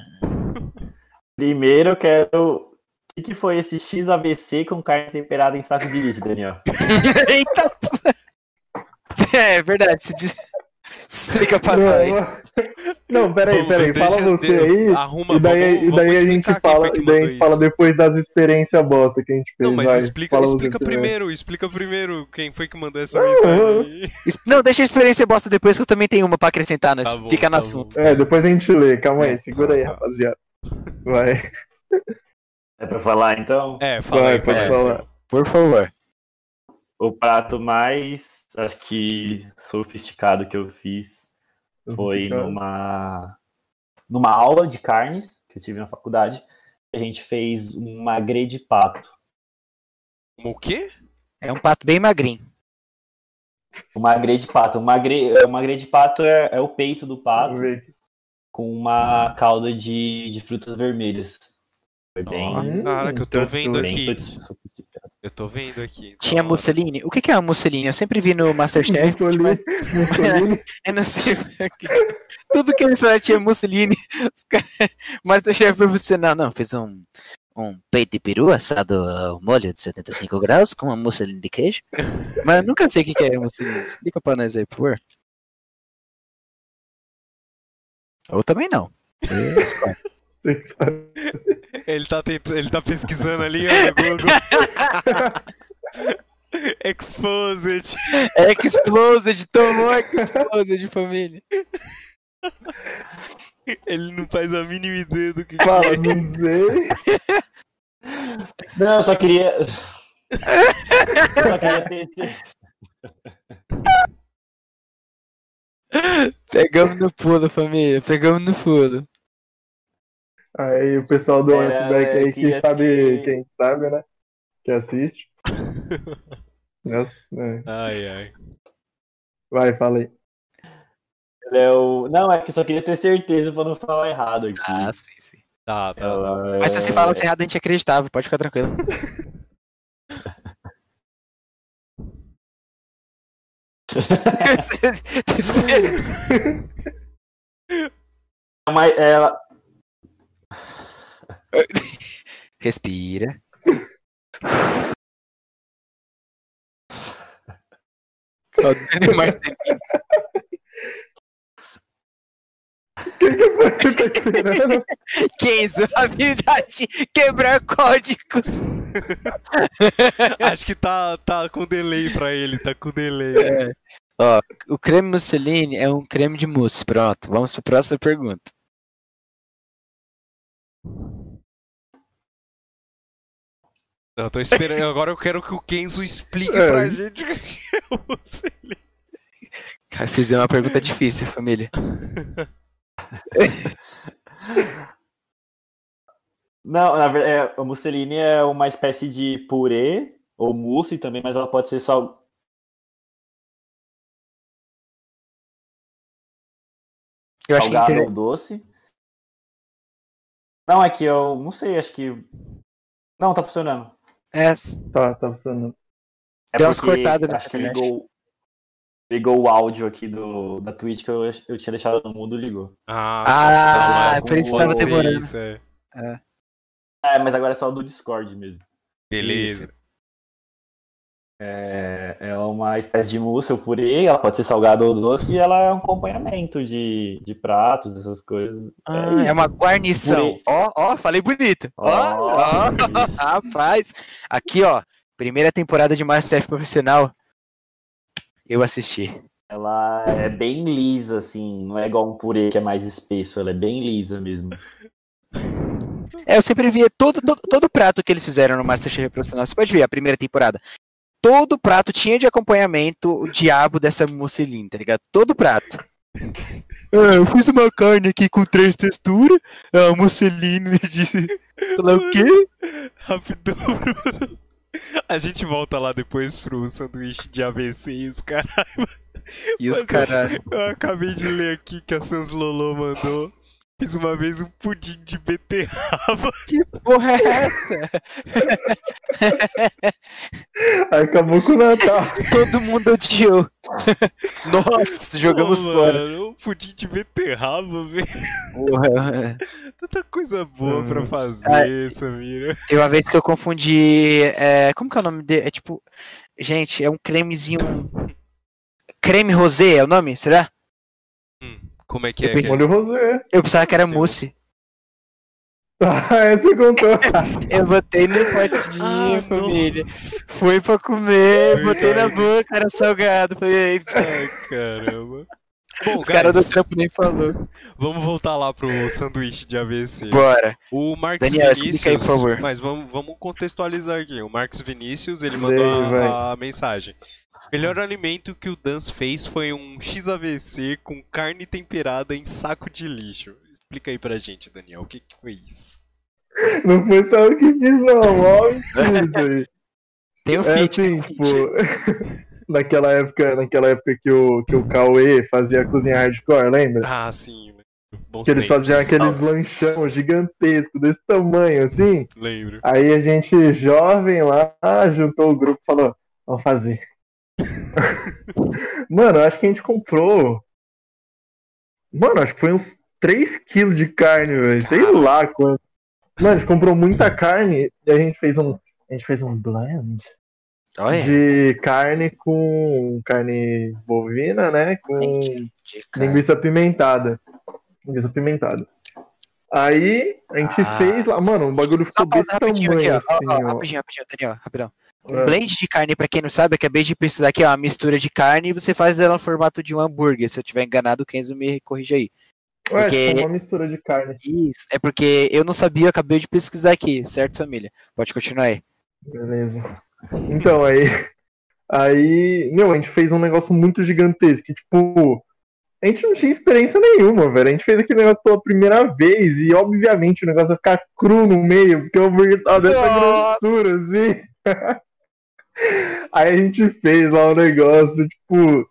Primeiro eu quero. O que, foi esse XABC com carne temperada em saco de lixo, Daniel? [LAUGHS] Eita! É verdade, se diz... [LAUGHS] se explica pra nós. Não, não, peraí, peraí, fala você aí. Arruma, E daí, vamos, e daí a gente fala, e daí a gente fala depois das experiências bosta que a gente fez. Não, mas vai. explica, explica primeiro. explica primeiro quem foi que mandou essa mensagem aí. [LAUGHS] Es- Não, deixa a experiência bosta depois que eu também tenho uma pra acrescentar, nós Tá bom, fica no tá assunto. bom. É, depois a gente lê, calma aí, segura aí, Tá. rapaziada. Vai. É pra falar então? É, fala Vai, aí, pode falar. Por favor. O prato mais, acho que sofisticado que eu fiz foi numa numa aula de carnes que eu tive na faculdade. A gente fez um magre de pato. O quê? É um pato bem magrinho. O magre de pato. O magre, o magre de pato é, é o peito do pato com uma calda de, de frutas vermelhas. Foi bem, Cara, que eu tô então vendo aqui. Eu tô vendo aqui. Tinha Da hora. musseline? O que que é a musseline? Eu sempre vi no Masterchef. Mussolini, Mussolini. [LAUGHS] Eu não sei. que- Tudo que eles falaram tinha musseline. Os caras... Masterchef foi você. Não, não, fez um, um peito de peru assado ao molho de 75 graus com uma musseline de queijo. Mas eu nunca sei o que que é musseline. Explica pra nós aí, por favor. Ou também não. Ele tá, tentando, ele tá pesquisando ali, ó, no Google. [LAUGHS] Exposed. Explosed, tomou Explosed, família. Ele não faz a mínima ideia do que, que Fala, é. não sei. Não, eu só queria. [LAUGHS] Eu só queria ter esse- Pegamos no pulo, família. Pegamos no pulo. Aí o pessoal do Era, Antiback aí que queria sabe, ter- quem sabe, né? Que assiste. [LAUGHS] Nossa, é. Ai, ai. Vai, fala aí. Ele é o... Não, é que eu só queria ter certeza pra não falar errado aqui. Ah, sim, sim. Tá, tá. tá. Ela Mas se você é- fala errado, a gente acreditava. Pode ficar tranquilo. [LAUGHS] Mas ela... Respira. Marcelino. Quem que foi que tá esperando? Kenzo, habilidade quebrar códigos. [LAUGHS] Acho que tá, tá com delay pra ele, tá com delay. Ó, o creme Mussolini é um creme de mousse. Pronto, vamos pra próxima pergunta. Não, tô esperando. Agora eu quero que o Kenzo explique É. pra gente o que é o Mussolini. Cara, fizeram uma pergunta difícil, família. [LAUGHS] Não, na verdade, é, a musseline é uma espécie de purê ou mousse também, mas ela pode ser sal... Eu acho que inter- ou doce. Não, é que eu não sei, acho que. Não, tá funcionando. é, Tá, tá funcionando. É Deu umas cortadas na Acho que ligou, ligou o áudio aqui do, da Twitch que eu, eu tinha deixado no mudo, ligou. Ah, Ah, tá, por isso tava demorando. isso, é. É, mas agora é só do Discord mesmo. Beleza. É, é uma espécie de mousse ou purê, ela pode ser salgada ou doce e ela é um acompanhamento de, de pratos, essas coisas. Ah, isso. é uma guarnição. Ó, ó, falei bonito. Ó, Ó. ó, [LAUGHS] rapaz. Aqui, ó, primeira temporada de Masterchef Profissional. Eu assisti. Ela é bem lisa, assim, não é igual um purê que é mais espesso, ela é bem lisa mesmo. É, eu sempre via todo, todo, todo prato que eles fizeram no Masterchef Profissional. Você pode ver a primeira temporada. Todo prato tinha de acompanhamento o diabo dessa musseline, tá ligado? Todo prato. É, eu fiz uma carne aqui com três texturas, a musseline de sei lá o quê? Rapidão, Bruno. A gente volta lá depois pro sanduíche de AVC e os caralho. E os Mas eu- caras. Eu acabei de ler aqui que a Sans Lolo mandou. Fiz uma vez um pudim de beterraba. [LAUGHS] Que porra é essa? Aí acabou com o Natal. Todo mundo odiou. Nossa, jogamos Pô, fora. Mano, um pudim de beterraba, velho. Porra. Tanta coisa boa Hum. pra fazer, Samira. Tem uma vez que eu confundi. é, como que é o nome dele? É tipo. Gente, é um cremezinho. Creme rosé é o nome? Será? Como é que Eu é? pensei- Molho rosé. Eu pensava que era Tem- mousse. [LAUGHS] Ah, essa contou. [LAUGHS] Eu botei no potinho, Ah, família. Foi pra comer, Verdade. botei na boca, era salgado. Falei, eita. Ai, caramba. [LAUGHS] Bom, Os caras do trampo nem falou. vamos voltar lá pro sanduíche de AVC. Bora. O Marcos Daniel, Vinícius, aí, por favor. mas vamos, vamos contextualizar aqui. O Marcos Vinícius, ele mandou vai. a, a mensagem. Melhor alimento que o Dans fez foi um XAVC com carne temperada em saco de lixo. Explica aí pra gente, Daniel, o que, que foi isso? Não foi só eu que fiz, não. Óbvio [LAUGHS] isso aí. Tem um É fit. assim, tipo, [LAUGHS] naquela época, naquela época que o, que o Cauê fazia cozinha hardcore, lembra? Ah, sim. Bons Que eles tempos. faziam aqueles lanchão gigantescos, desse tamanho, assim. Lembro. Aí a gente, jovem lá, juntou o grupo e falou, vamos fazer. Mano, acho que a gente comprou. Mano, acho que foi uns 3 quilos de carne, velho. Sei lá quanto. Mano, a gente comprou muita carne e a gente fez um. A gente fez um blend Olha. de carne com carne bovina, né? Com Dica. linguiça pimentada. Linguiça pimentada. Aí a gente Ah. fez lá, mano, o bagulho ficou pausa desse rapidinho aqui, tamanho ó. assim, ó. Rapidinho, rapidinho, Daniel, rapidão. Um É. blend de carne, pra quem não sabe, acabei de pesquisar aqui, ó, uma mistura de carne e você faz ela no formato de um hambúrguer. Se eu tiver enganado, o Kenzo me corrige aí. Ué, Porque- tipo, uma mistura de carne. Isso, é porque eu não sabia, eu acabei de pesquisar aqui, certo, família? Pode continuar aí. Beleza. Então, aí. [LAUGHS] Aí, meu, a gente fez um negócio muito gigantesco. que, Tipo, a gente não tinha experiência nenhuma, velho. A gente fez aquele negócio pela primeira vez e, obviamente, o negócio ia ficar cru no meio, porque o hambúrguer tava dessa grossura, assim. [LAUGHS] Aí a gente fez lá o negócio, tipo.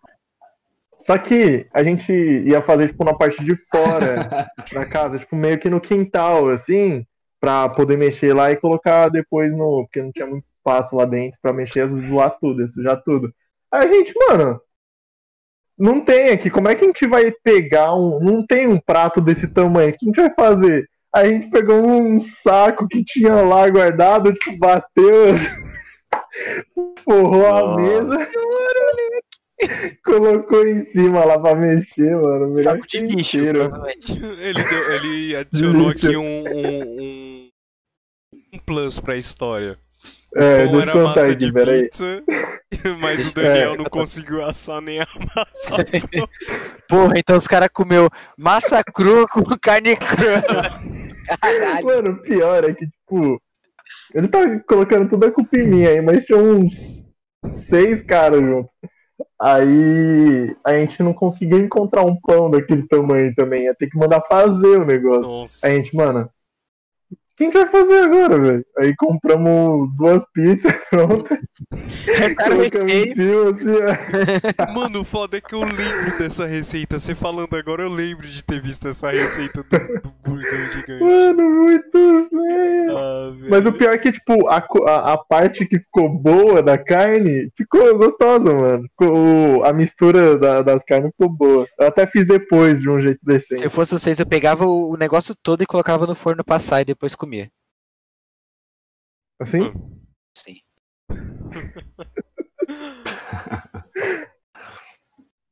Só que a gente ia fazer, tipo, na parte de fora [LAUGHS] da casa, tipo, meio que no quintal, assim, pra poder mexer lá e colocar depois no. Porque não tinha muito espaço lá dentro pra mexer, zoar tudo, sujar tudo. Aí a gente, mano, não tem aqui, como é que a gente vai pegar um. Não tem um prato desse tamanho, o que a gente vai fazer? Aí a gente pegou um saco que tinha lá guardado, tipo, bateu, forrou a mesa, colocou em cima lá pra mexer, mano. Melhor Saco de que lixo. Ele, deu- ele adicionou Lixo. aqui um, um, um, um plus pra história. É, Como deixa era eu contar massa aqui, de pizza, [LAUGHS] mas o Daniel É. não conseguiu assar nem a massa. [LAUGHS] Porra, então os caras comeu massa crua com carne crua. [LAUGHS] Caralho. Mano, o pior é que, tipo, ele tá colocando tudo a culpa em mim aí, mas tinha uns seis caras junto. Aí a gente não conseguiu encontrar um pão daquele tamanho também. Ia ter que mandar fazer o negócio. Nossa. Aí a gente, mano, que a gente vai fazer agora, velho? Aí compramos duas pizzas, [LAUGHS] pronto. Colocamos em cima, assim. [LAUGHS] Mano, o foda é que eu lembro dessa receita. Você falando agora, eu lembro de ter visto essa receita do, do burgão gigante. Mano, muito velho. Ah. Mas o pior é que, tipo, a, a, a parte que ficou boa da carne ficou gostosa, mano. Ficou- a mistura da- das carnes ficou boa. Eu até fiz depois, de um jeito Se decente. eu fosse vocês, eu pegava o o negócio todo e colocava no forno passar e depois comia. Assim? Sim. [LAUGHS]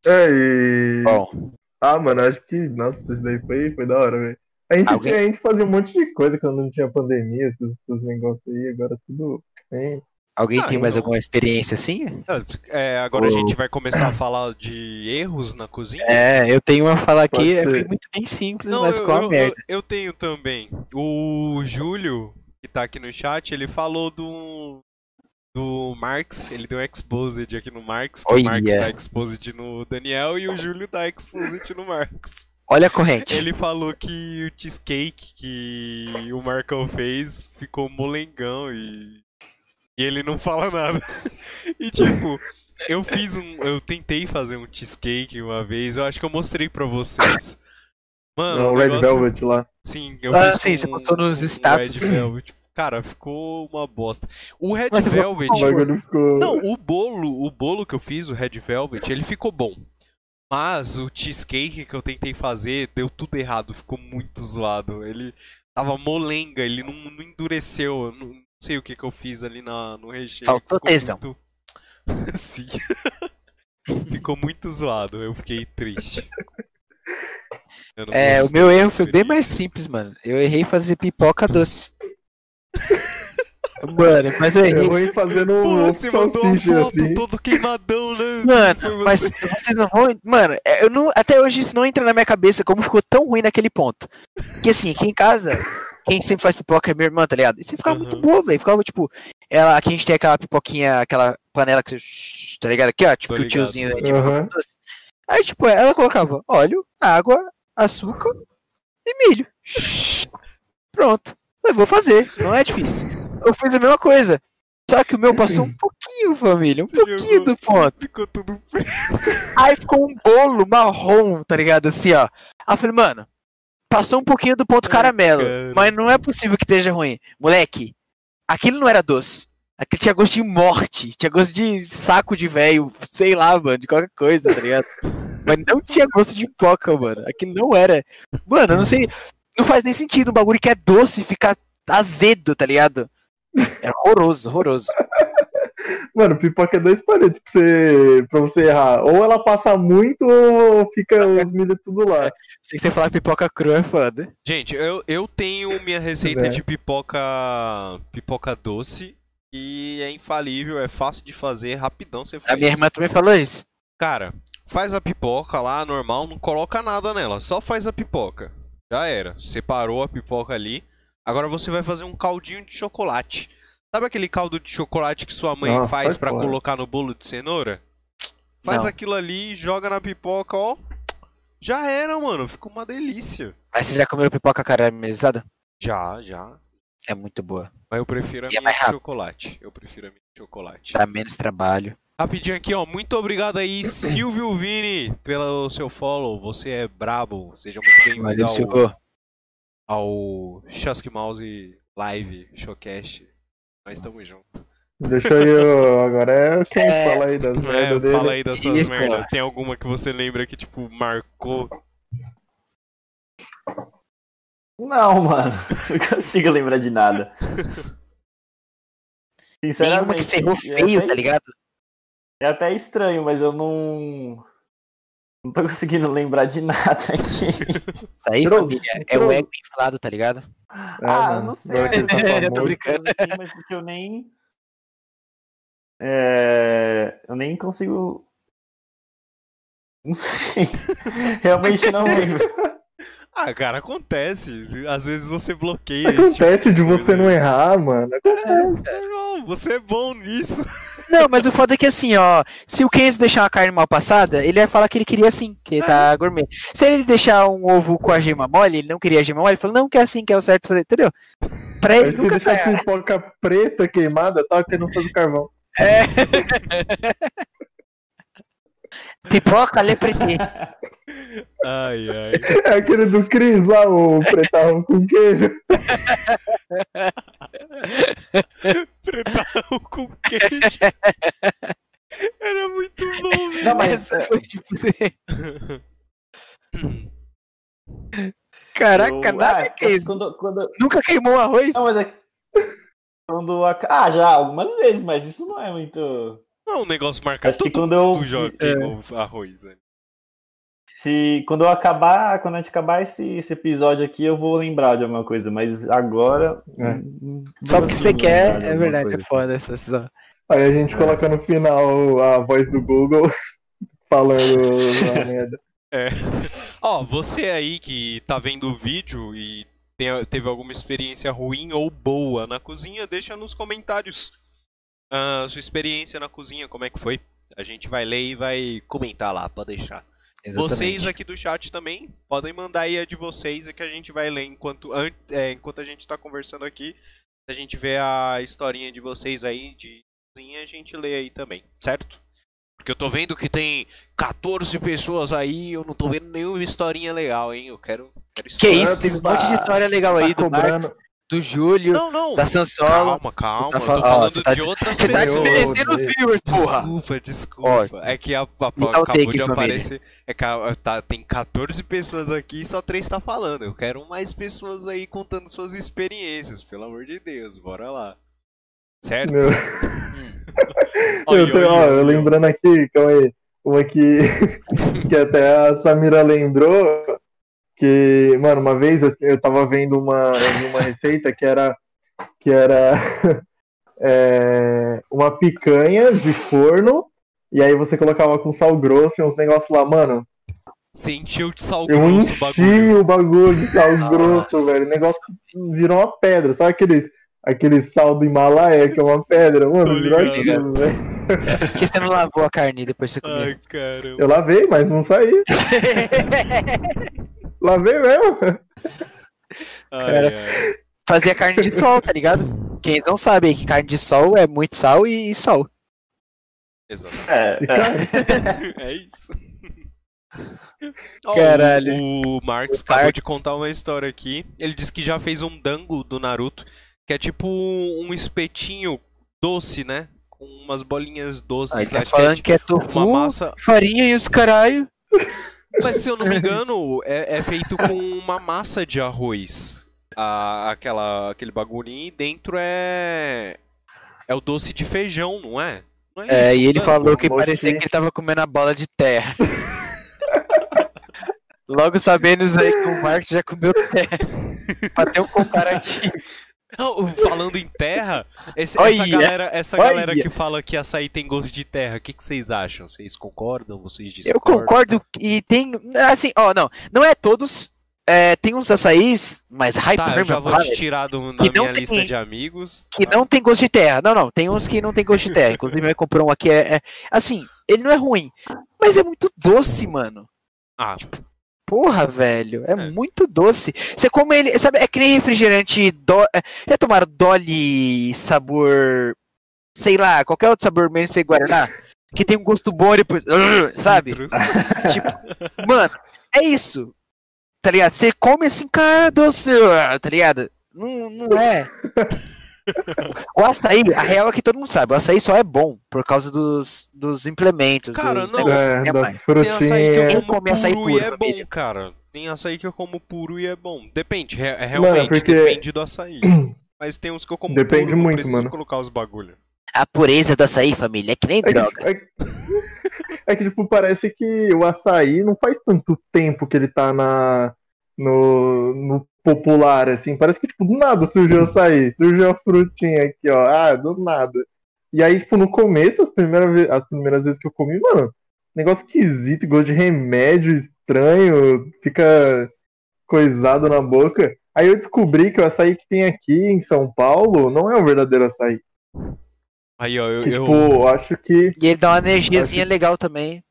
É, e... Bom, Ah, mano, acho que. Nossa, isso daí foi, foi da hora, velho. A gente, Alguém- tinha- a gente fazia um monte de coisa quando não tinha pandemia, esses, esses negócios aí, agora tudo. hein? Alguém Ah, tem mais então- alguma experiência assim? É, agora a Ô. gente vai começar a falar de erros na cozinha. É, eu tenho uma falar aqui, é ser. muito bem simples, Não, mas eu, com a eu- merda. eu- eu tenho também. O Júlio, que tá aqui no chat, ele falou do. Do Marx, ele deu exposed aqui no Marx, que o. Marx dá exposed no Daniel e o Júlio dá exposed no Marx. Olha a corrente. Ele falou que o cheesecake que o Marcão fez ficou molengão e, e ele não fala nada. [LAUGHS] E tipo, eu fiz um. Eu tentei fazer um cheesecake uma vez, eu acho que eu mostrei pra vocês. Mano, Não, o Red negócio- Velvet lá. Sim, eu Ah, fiz sim, com você postou nos um status. Red Velvet. Cara, ficou uma bosta. O Red Mas Velvet. Ficou. Não, o bolo, o bolo que eu fiz, o Red Velvet, ele ficou bom. Mas o cheesecake que eu tentei fazer deu tudo errado, ficou muito zoado. Ele tava molenga, ele não, não endureceu. Eu não, não sei o que, que eu fiz ali na, no recheio. Faltou ficou tesão. muito- [LAUGHS] Sim. ficou muito zoado, eu fiquei triste. Eu não É, o meu erro foi bem mais simples, mano. Eu errei fazer pipoca doce. mano, mas eu errei. Eu vou ir fazendo Pô, um você mandou uma foto assim. todo queimadão, né? Mano, você. mas vocês não vão. Mano, é, eu não, até hoje isso não entra na minha cabeça como ficou tão ruim naquele ponto. Que assim, aqui em casa, quem sempre faz pipoca é minha irmã, tá ligado? E sempre ficava muito Aham. boa, velho. Ficava tipo. Ela, aqui a gente tem aquela pipoquinha, aquela panela que você. Tá ligado? Aqui, ó, tipo o tiozinho pipoca doce. Aí, tipo, ela colocava óleo, água, açúcar e milho. Pronto. Eu vou fazer, não é difícil. Eu fiz a mesma coisa. Só que o meu passou um pouquinho, família. Um Você pouquinho jogou. do ponto. Ficou tudo [LAUGHS] preto. Aí ficou um bolo marrom, tá ligado? Assim, ó. Aí eu falei, mano, passou um pouquinho do ponto Ai, caramelo. cara. Mas não é possível que esteja ruim. Moleque, aquilo não era doce. Aquilo tinha gosto de morte. Tinha gosto de saco de velho. Sei lá, mano, de qualquer coisa, tá ligado? [LAUGHS] Mas não tinha gosto de pipoca, mano. Aquilo não era. Mano, eu não sei. Não faz nem sentido um bagulho que é doce ficar azedo, tá ligado? Era horroroso, horroroso. Mano, pipoca é dois palitos pra você, pra você errar. Ou ela passa muito ou fica os milho tudo lá. Sei que você falar pipoca crua é foda. Gente, eu, eu tenho minha receita É. de pipoca pipoca doce e é infalível, é fácil de fazer, rapidão você faz. A minha irmã também falou isso. Cara, faz a pipoca lá, normal, não coloca nada nela, só faz a pipoca. Já era, separou a pipoca ali. Agora você vai fazer um caldinho de chocolate. Sabe aquele caldo de chocolate que sua mãe Nossa, faz sai pra fora. colocar no bolo de cenoura? Faz Não. aquilo ali, joga na pipoca, ó. Já era, mano, fica uma delícia. Mas você já comeu pipoca caramelizada? Já, já. É muito boa. Mas eu prefiro a E é minha mais de chocolate. Eu prefiro a minha de chocolate. Dá menos trabalho. Rapidinho aqui, ó. Muito obrigado aí, Silvio Vini, pelo seu follow. Você é brabo. Seja muito bem-vindo Valeu, ao, Silvio. ao Chasque Mouse Live Showcast. Nós estamos juntos. Deixa eu. Agora é quem É. fala aí das É, merdas dele. fala aí das suas merdas. Tem alguma que você lembra que, tipo, marcou? Não, mano. [LAUGHS] Não consigo lembrar de nada. Tem Sinceramente. uma que você errou é feio, até- tá ligado? É até estranho, mas eu não. Não tô conseguindo lembrar de nada aqui. Isso aí, família, é o ego inflado, tá ligado? É, ah, não sei. agora que ele tá [LAUGHS] Eu tô brincando. Tem umas que eu nem. É, eu nem consigo. [LAUGHS] Não sei. Realmente não lembro. Ah, cara, acontece. Às vezes você bloqueia esse tipo Acontece de coisa você não errar, mano. Não, você é bom nisso. Não, mas o foda é que assim, ó, se o Kenzo deixar uma carne mal passada, ele vai falar que ele queria assim, que ele tá gourmet. Se ele deixar um ovo com a gema mole, ele não queria a gema mole, ele falou, não, que é assim, que é o certo fazer, entendeu? Pra ele se nunca deixar tá... pipoca preta queimada, tá querendo fazer carvão. É. [LAUGHS] Pipoca, leprete. Ai, ai. É aquele do Cris lá, o pretão com queijo. [LAUGHS] Pretão com queijo. Era muito bom, velho. Não, mas Essa [LAUGHS] foi tipo... [LAUGHS] Caraca, eu- nada ah, que isso. Quando, quando, Nunca queimou arroz? não, mas é... Quando a... Ah, já, algumas vezes, mas isso não é muito... Não é um negócio marcado. Acho que Todo quando eu... joga queimou arroz, velho. Se, quando eu acabar, quando a gente acabar esse, esse episódio aqui, eu vou lembrar de alguma coisa, mas agora. É. hum, Só porque você quer, é verdade, é coisa. foda essa decisão. Aí a gente coloca no final a voz do Google [LAUGHS] falando a [LAUGHS] merda. Ó, você aí que tá vendo o vídeo e teve alguma experiência ruim ou boa na cozinha, deixa nos comentários a sua experiência na cozinha, como é que foi. A gente vai ler e vai comentar lá, pode deixar. Vocês aqui do chat também podem mandar aí a de vocês é que a gente vai ler enquanto, an- é, enquanto a gente tá conversando aqui. A gente vê a historinha de vocês aí de cozinha, a gente lê aí também, certo? Porque eu tô vendo que tem 14 pessoas aí, eu não tô vendo nenhuma historinha legal, hein? Eu quero. quero Que isso, tem um monte de história legal aí Tá do Marcos, cobrando. Do Júlio, Não, não. da Sansolo. Calma, calma. Tá eu tô ó, falando você tá de outras Você tá pessoas. desmerecendo os viewers, porra. Desculpa, desculpa. É que a, a- dá o acabou take, de família. aparecer. É que a- tá, tem 14 pessoas aqui e só 3 tá falando. Eu quero mais pessoas aí contando suas experiências, pelo amor de Deus. Bora lá. Certo? Meu, Oi, [LAUGHS] eu, tô, oi, ó, eu oi. lembrando aqui, calma aí, uma que, [LAUGHS] que até a Samira lembrou, que, mano, uma vez eu, eu tava vendo uma, uma receita que era, que era [LAUGHS] é, uma picanha de forno, e aí você colocava com sal grosso e uns negócios lá, mano, Você encheu de sal eu grosso o bagulho. o bagulho de sal Nossa. grosso, velho, o negócio virou uma pedra, sabe aqueles, aquele sal do Himalaia que é uma pedra, Tô mano, virou aquilo, velho. [LAUGHS] Por que você não lavou a carne depois que você comeu? Ai, caramba. Eu lavei, mas não saí. [LAUGHS] Lavei mesmo. Ai, ai. Fazia carne de sol, tá ligado? Quem não sabe aí que carne de sol é muito sal e, e sol. Exatamente. É, é. [LAUGHS] É isso. Ó, Caralho. O, o Marx O acabou Marx. de contar uma história aqui. Ele disse que já fez um dango do Naruto, que é tipo um espetinho doce, né? Com umas bolinhas doces. Aí tá acho que é falando tipo que é uma tofu, massa. farinha e os caralho. Mas se eu não me engano, é, é feito com uma massa de arroz. A, aquela, aquele bagulhinho e dentro é. É o doce de feijão, não é? Não É, isso, e ele falou que parecia que ele tava comendo a bola de terra. [LAUGHS] Logo sabendo aí que o Marcos já comeu terra. pra ter um comparativo. Não, falando em terra, esse- essa galera, essa olha. galera que fala que açaí tem gosto de terra, o que, que vocês acham? Vocês concordam? Vocês Eu discordam? concordo e tem. Assim, ó, não. Não é todos. é, tem uns açaís, mas hype Tá, eu mesmo, já vou cara, te tirar do, da minha tem- lista de amigos. que tá? não tem gosto de terra. Não, não. Tem uns que não tem gosto de terra. Inclusive, eu comprou um aqui. É, é- assim, ele não é ruim, mas é muito doce, mano. Ah, Porra, velho, é, É. muito doce. Você come ele, sabe, é que nem refrigerante. Do, é, já tomaram Dolly sabor. Sei lá, qualquer outro sabor menos sem Guaraná? Que tem um gosto bom e depois. [LAUGHS] [LAUGHS] sabe? [LAUGHS] Tipo, mano, é isso. Tá ligado? Você come assim, cara, doce, tá ligado? Não, não é. [LAUGHS] O açaí, a real é que todo mundo sabe, o açaí só é bom por causa dos, dos implementos. Cara, dos não. é, é das mais. Tem açaí que eu frutinhas. Como comi açaí puro e puro, é família. bom, cara. Tem açaí que eu como puro e é bom. Depende, re- é realmente, porque- depende do açaí. [CLEARS THROAT] Mas tem uns que eu como Depende puro, não muito, preciso mano. colocar os bagulho. A pureza do açaí, família, é que nem É que, droga. tipo, é- [LAUGHS] é que, tipo, parece que o açaí não faz tanto tempo que ele tá na, no, no popular, assim. Parece que, tipo, do nada surgiu o açaí. Surgiu a frutinha aqui, ó. Ah, do nada. E aí, tipo, no começo, as primeiras, as primeiras vezes que eu comi, mano, negócio esquisito, gosto de remédio estranho, fica coisado na boca. Aí eu descobri que o açaí que tem aqui em São Paulo não é o verdadeiro açaí. Aí, ó, eu. Que, eu- tipo, eu acho que. E ele dá uma energiazinha legal também.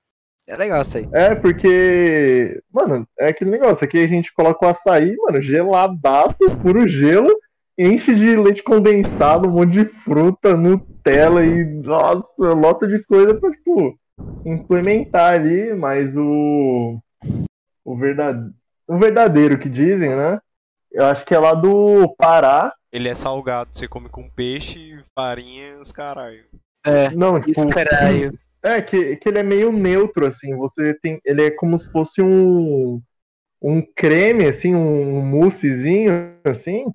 É legal isso aí. É, porque. Mano, é aquele negócio. Aqui a gente coloca o açaí, mano, geladaço, puro gelo, enche de leite condensado, um monte de fruta, Nutella e. Nossa, lota de coisa pra, tipo, implementar ali, mas o. O verdadeiro. O verdadeiro que dizem, né? Eu acho que é lá do Pará. Ele é salgado, você come com peixe, farinha, os caralho. É. Não, tipo. Isso, caralho. [LAUGHS] É, que, que ele é meio neutro, assim. Você tem. Ele é como se fosse um. Um creme, assim, um moussezinho, assim.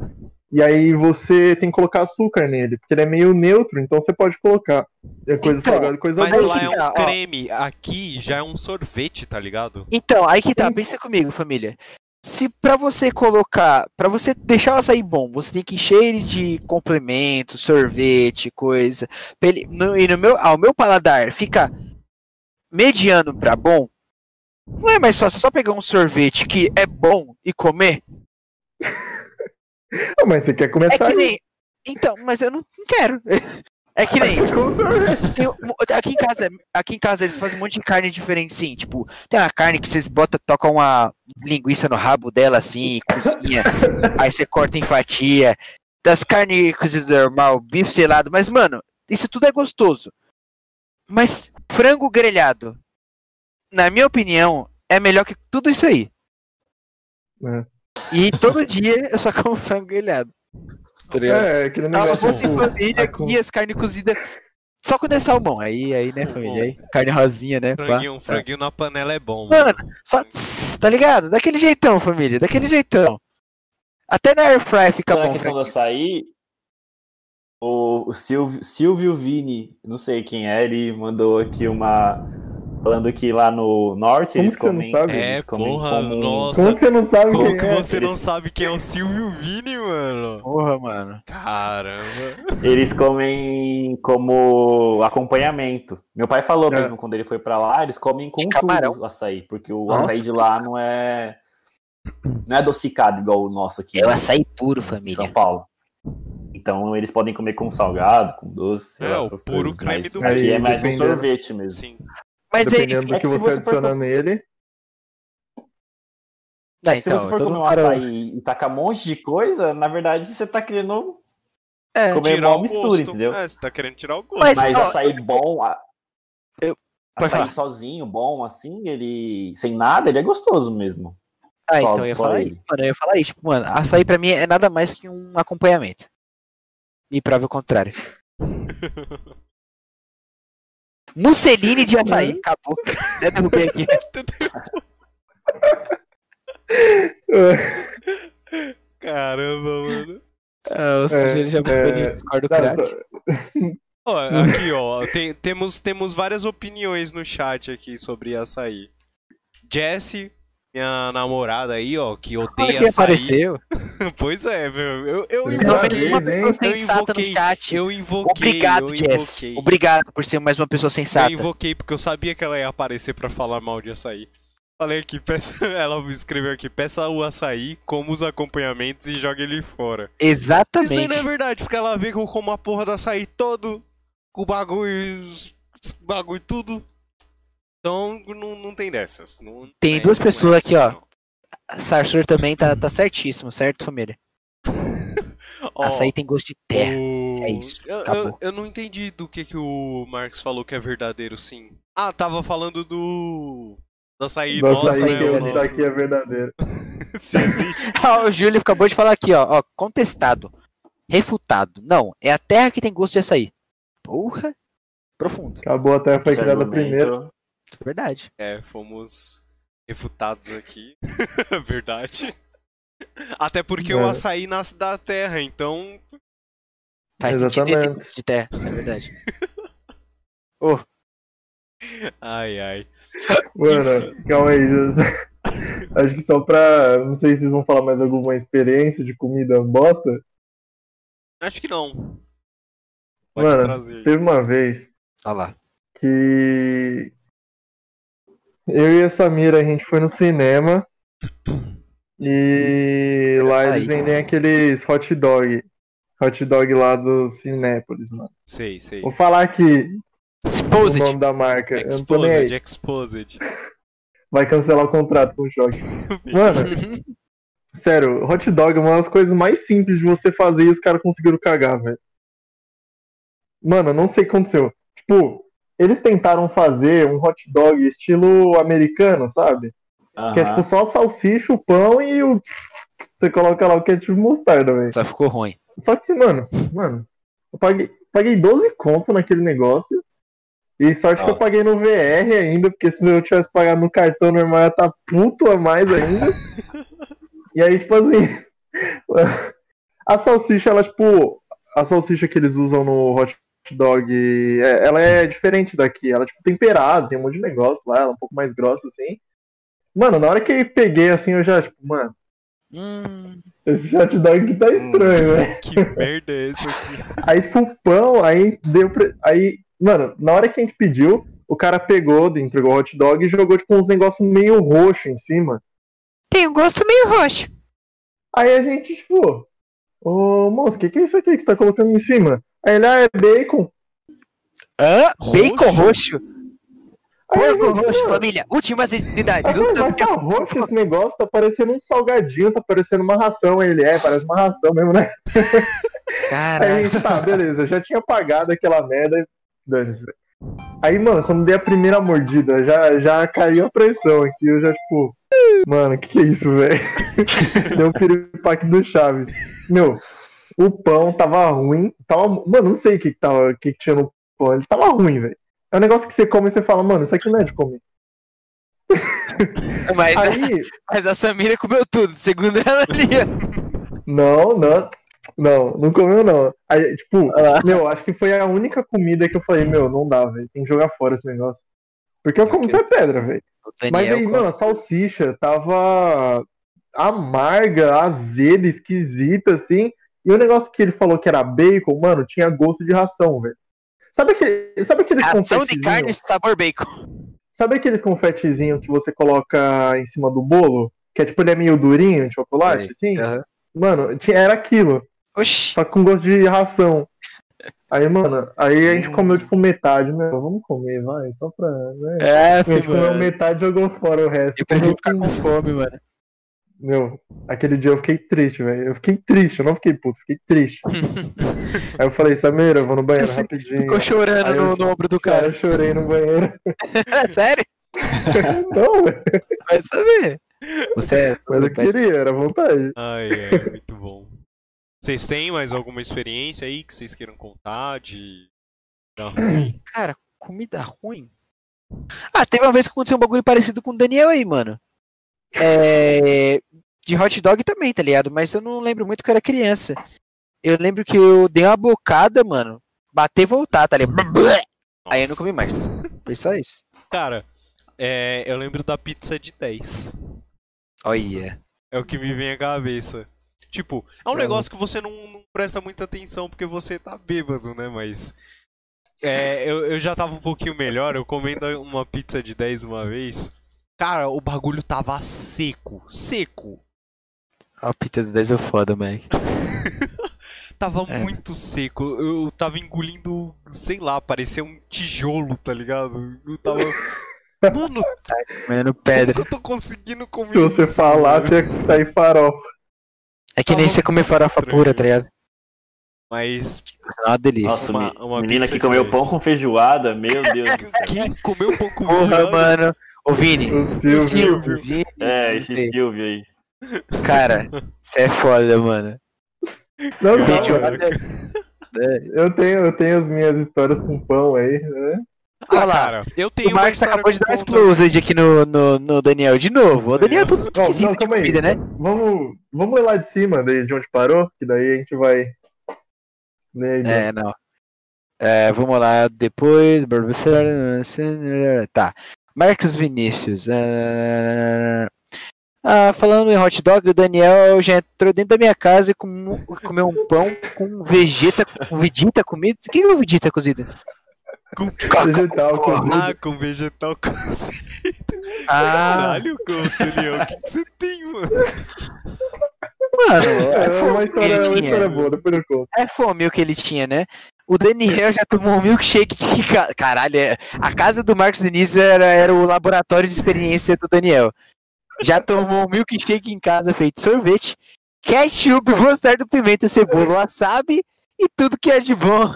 E aí você tem que colocar açúcar nele, porque ele é meio neutro, então você pode colocar. É coisa Então, salgada, coisa Mas doce. lá é um ó. creme, aqui já é um sorvete, tá ligado? Então, aí que tá, pensa comigo, família. Se pra você colocar, pra você deixar o açaí bom, você tem que encher ele de complemento, sorvete, coisa. ele- no- e no meu, ao meu paladar fica mediano pra bom. Não é mais fácil só pegar um sorvete que é bom e comer? [LAUGHS] Mas você quer É começar que nem. Então, mas eu não não quero. [LAUGHS] É que nem. [LAUGHS] sorvete. Tem aqui em casa, aqui em casa eles fazem um monte de carne diferente, sim. Tipo, tem uma carne que vocês botam, tocam uma linguiça no rabo dela, assim, cozinha. [LAUGHS] aí você corta em fatia. Das carnes cozidas normal, bife selado. Mas, mano, isso tudo é gostoso. Mas frango grelhado, na minha opinião, é melhor que tudo isso aí. É. E todo dia eu só como frango grelhado. Tá ligado? É, aquele Tá, negócio. em tipo, família tá com- aqui, as carnes cozidas. Só quando é salmão. Aí, aí, né, família? Aí, carne rosinha, né? pá. Franguinho, franguinho na panela é bom. Mano, só. tss, Tá ligado? Daquele jeitão, família. Daquele jeitão. Até na airfry fica a bom. questão do franguinho. açaí, o, o Silvio, Silvio Vini, não sei quem é, ele mandou aqui uma. Falando que lá no norte Como eles que você não comem. sabe? É, comem porra, como- nossa. Como que você não sabe Como quem que é? você não sabe quem é o Silvio Vini, mano? Porra, mano. Caramba. Eles comem como acompanhamento. Meu pai falou É. mesmo quando ele foi pra lá, eles comem com tudo o açaí, porque o Nossa. açaí de lá não é não é adocicado igual o nosso aqui É o né, açaí puro, família. São Paulo. Então eles podem comer com salgado, com doce, É, lá, o puro coisas, creme do aqui é mais um sorvete mesmo. Sim. Mas. Dependendo do é que que você você for adiciona com- nele. Não, Se então, você for comer um açaí e tacar um monte de coisa, na verdade você tá querendo É, comer Tirar mal o mistura, gosto. entendeu? É, você tá querendo tirar o gosto. Mas- Mas ó, açaí bom, a- Eu- açaí falar. sozinho, bom, assim, ele sem nada, ele é gostoso mesmo. Ah, Só- então eu ia falar isso. Mano, eu ia falar isso. Tipo, mano, açaí pra mim é nada mais que um acompanhamento. Me prova o contrário. [LAUGHS] Musseline de açaí. Acabou. Até derrubei aqui. [LAUGHS] Caramba, mano. Ah, ou seja, ele já é, é, discordo Não, craque. tô- Ó, aqui, ó. tem- temos, temos várias opiniões no chat aqui sobre açaí. Jessie, minha namorada aí, ó, que Olha odeia quem açaí. apareceu. [LAUGHS] pois é, meu. Eu, eu invoquei. uma hein? pessoa Eu sensata no invoquei, chat. eu invoquei. Obrigado, eu Jess. invoquei. Obrigado por ser mais uma pessoa Eu sensata. invoquei porque eu sabia que ela ia aparecer pra falar mal de açaí. Falei aqui, peça, [LAUGHS] ela escreveu aqui, peça o açaí, como os acompanhamentos e joga ele fora. Isso daí Exatamente. não é verdade, porque ela vê que eu como a porra do açaí todo, com o bagulho, bagulho tudo. Então não, não tem dessas. Não, Tem é- duas é pessoas aqui, ó. Sarsur também tá, tá certíssimo, certo, família? [LAUGHS] Ó, Açaí tem gosto de terra. o- É isso, Eu, eu, acabou. eu não entendi do que, que o Marx falou que é verdadeiro, sim. Ah, tava falando do. Do açaí do nosso, açaí né? que o eu nosso. daqui é verdadeiro. [LAUGHS] [LAUGHS] Se existe. Ah, o Júlio acabou de falar aqui, ó, ó. Contestado. Refutado. Não, é a terra que tem gosto de açaí. Porra. Profundo. Acabou até foi Esse criada argumento- primeiro. Verdade. É, fomos refutados aqui. [LAUGHS] Verdade. Até porque o É. açaí nasce da terra, então. Faz Exatamente. de terra. É verdade. Ô, Ai, ai. Mano, calma aí. [LAUGHS] Acho que só pra. Não sei se vocês vão falar mais alguma experiência de comida bosta. Acho que não. Pode Mano, trazer. Teve uma vez olha lá. que eu e a Samira a gente foi no cinema e lá Açaí. eles vendem aqueles hot dog. hot dog lá do Cinépolis, mano. Sei, sei. Vou falar aqui o Exposed. nome da marca. Exposed, exposed. Vai cancelar o contrato com o choque. [LAUGHS] Mano, [LAUGHS] sério, hot dog é uma das coisas mais simples de você fazer e os caras conseguiram cagar, velho. Mano, eu não sei o que aconteceu. Tipo, eles tentaram fazer um hot dog estilo americano, sabe? Que é tipo só salsicha, o pão e o. [LAUGHS] Você coloca lá o ketchup e mostarda, velho. Só ficou ruim. Só que, mano, mano, eu paguei, paguei 12 conto naquele negócio. E sorte que eu Nossa. paguei no VR ainda, porque se eu tivesse pagado no cartão normal, eu ia tá puto a mais ainda. [LAUGHS] e aí, tipo assim, [LAUGHS] a salsicha, ela, tipo, a salsicha que eles usam no hot dog, é- ela é diferente daqui. Ela é, tipo, temperada, tem um monte de negócio lá, ela é um pouco mais grossa, assim. Mano, na hora que eu peguei, assim, eu já, tipo, mano, Hum, esse hot dog aqui tá estranho, né? [LAUGHS] Que merda é essa aqui? [LAUGHS] Aí, tipo, o pão, aí deu pra... Aí, mano, na hora que a gente pediu, o cara pegou, entregou o hot dog e jogou, tipo, uns negócios meio roxo em cima. tem um gosto meio roxo. Aí a gente, tipo, ô, moço, o que, que é isso aqui que você tá colocando em cima? Aí ele, ah, é bacon. Hã? Bacon roxo? Aí a Porco roxo, família. Últimas unidades. Aí, Luta mas tá roxo esse negócio, tá parecendo um salgadinho, tá parecendo uma ração. Aí ele, é, parece uma ração mesmo, né? Aí a Caralho. gente, tá, beleza, já tinha pagado aquela merda e dane-se, velho. Aí, mano, quando dei a primeira mordida, já, já caiu a pressão aqui, eu já, tipo, mano, que que é isso, velho? [LAUGHS] Deu um piripaque do Chaves. Meu, o pão tava ruim, tava, mano, não sei o que que, tava, que que tinha no pão, ele tava ruim, velho. É um negócio que você come e você fala, mano, isso aqui não é de comer. [LAUGHS] Mas, Aí, mas a Samira comeu tudo, segundo ela ali. Não, não. Não, não comeu não. Aí, tipo, meu, acho que foi a única comida que eu falei, meu, não dá, velho. Tem que jogar fora esse negócio. Porque eu como até pedra, velho. Mas aí, mano, a salsicha tava amarga, azeda, esquisita, assim. E o negócio que ele falou que era bacon, mano, tinha gosto de ração, velho. Sabe, aquele, sabe aqueles Ração de carne sabor bacon. Sabe aqueles confetezinhos que você coloca em cima do bolo? Que é tipo, ele é meio durinho, de chocolate, assim? Aham. Mano, tinha, era aquilo. Oxi. Só com gosto de ração. Aí, mano, aí a gente comeu tipo metade, meu. Vamos comer, vai, só pra. Né? É, A gente comeu mano. metade e jogou fora o resto. Eu prefiro ficar com fome, mano. Meu, aquele dia eu fiquei triste, velho. Eu fiquei triste, eu não fiquei puto, fiquei triste. [LAUGHS] aí eu falei, Samira, eu vou no banheiro Você rapidinho. Ficou chorando Aí eu- no, no ombro do Cara, cara. eu chorei no banheiro. [LAUGHS] Sério? [LAUGHS] não, velho. Vai saber. Você é. Mas eu queria, era vontade. Ai, é, muito bom. Vocês têm mais alguma experiência aí que vocês queiram contar de. da ruim? Cara, comida ruim. Ah, teve uma vez que aconteceu um bagulho parecido com o Daniel aí, mano. É. De hot dog também, tá ligado? Mas eu não lembro muito que eu era criança. Eu lembro que eu dei uma bocada, mano. Bater e voltar, tá ligado? Aí eu não Nossa. comi mais. Foi só isso. Cara, é, eu lembro da pizza de 10. Olha. É o que me vem à cabeça. Tipo, é um negócio que você não, não presta muita atenção porque você tá bêbado, né? Mas. É, eu, eu já tava um pouquinho melhor, eu comendo uma pizza de 10 uma vez. Cara, o bagulho tava seco. Seco. A pizza de 10 é foda, moleque. [LAUGHS] Tava É. muito seco. Eu tava engolindo, sei lá, parecia um tijolo, tá ligado? Eu tava. [LAUGHS] Mano, Comendo como pedra. que eu tô conseguindo comer Se você isso, falasse, mano? ia sair farofa. É que nem Tava você comer farofa estranho. pura, tá ligado? Mas. É uma delícia. Nossa, Uma- uma menina que comeu pão com feijoada, meu [LAUGHS] Deus do céu. Quem comeu pão com Porra, feijoada? mano. Ô, Vini. O Silvio. Silvio, Vini. É, não esse. Silvio aí. Cara, você é foda, mano. Não, não, Feijoada. Eu tenho, eu tenho as minhas histórias com pão aí, né? Ah, Olha lá. cara, eu tenho O Marcos acabou de dar uma explosão aqui no, no, no Daniel de novo. O Daniel é tudo Não, esquisito não, aí. comida, né? Vamos, vamos lá de cima, daí de onde parou, que daí a gente vai. É, não. É, vamos lá, depois. Tá. Marcos Vinícius. é, Ah, falando em hot dog, o Daniel já entrou dentro da minha casa e com- comeu um pão com vegeta, com vegeta comido. O que é o vegeta cozido? Com... vegetal cozido. Ah, com vegetal cozido. Ah, Caralho, com- Daniel, o que que você tem, mano? mano. É fome uma história, que ele uma história boa, depois eu conto. É fome o que ele tinha, né? O Daniel já tomou um milkshake ca- caralho. é- A casa do Marcos Vinícius era, era o laboratório de experiência do Daniel. Já tomou um milkshake em casa feito sorvete, ketchup, mostarda, pimenta, cebola, wasabi e tudo que é de bom.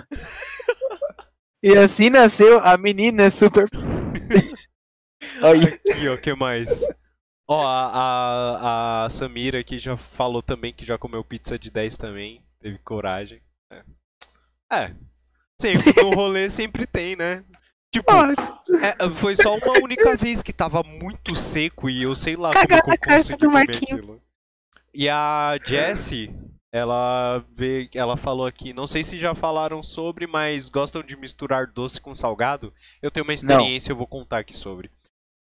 E assim nasceu a menina super. [LAUGHS] Aqui, o que mais? Ó, a, a, a Samira aqui já falou também que já comeu pizza de 10 também. Teve coragem. É. É. Sempre no rolê sempre tem, né? Tipo, é, foi só uma única vez que tava muito seco e eu sei lá como Cagar que na eu consegui do Marquinho. aquilo. E a Jessie, ela vê, ela falou aqui, não sei se já falaram sobre, mas gostam de misturar doce com salgado. Eu tenho uma experiência, eu vou contar aqui sobre.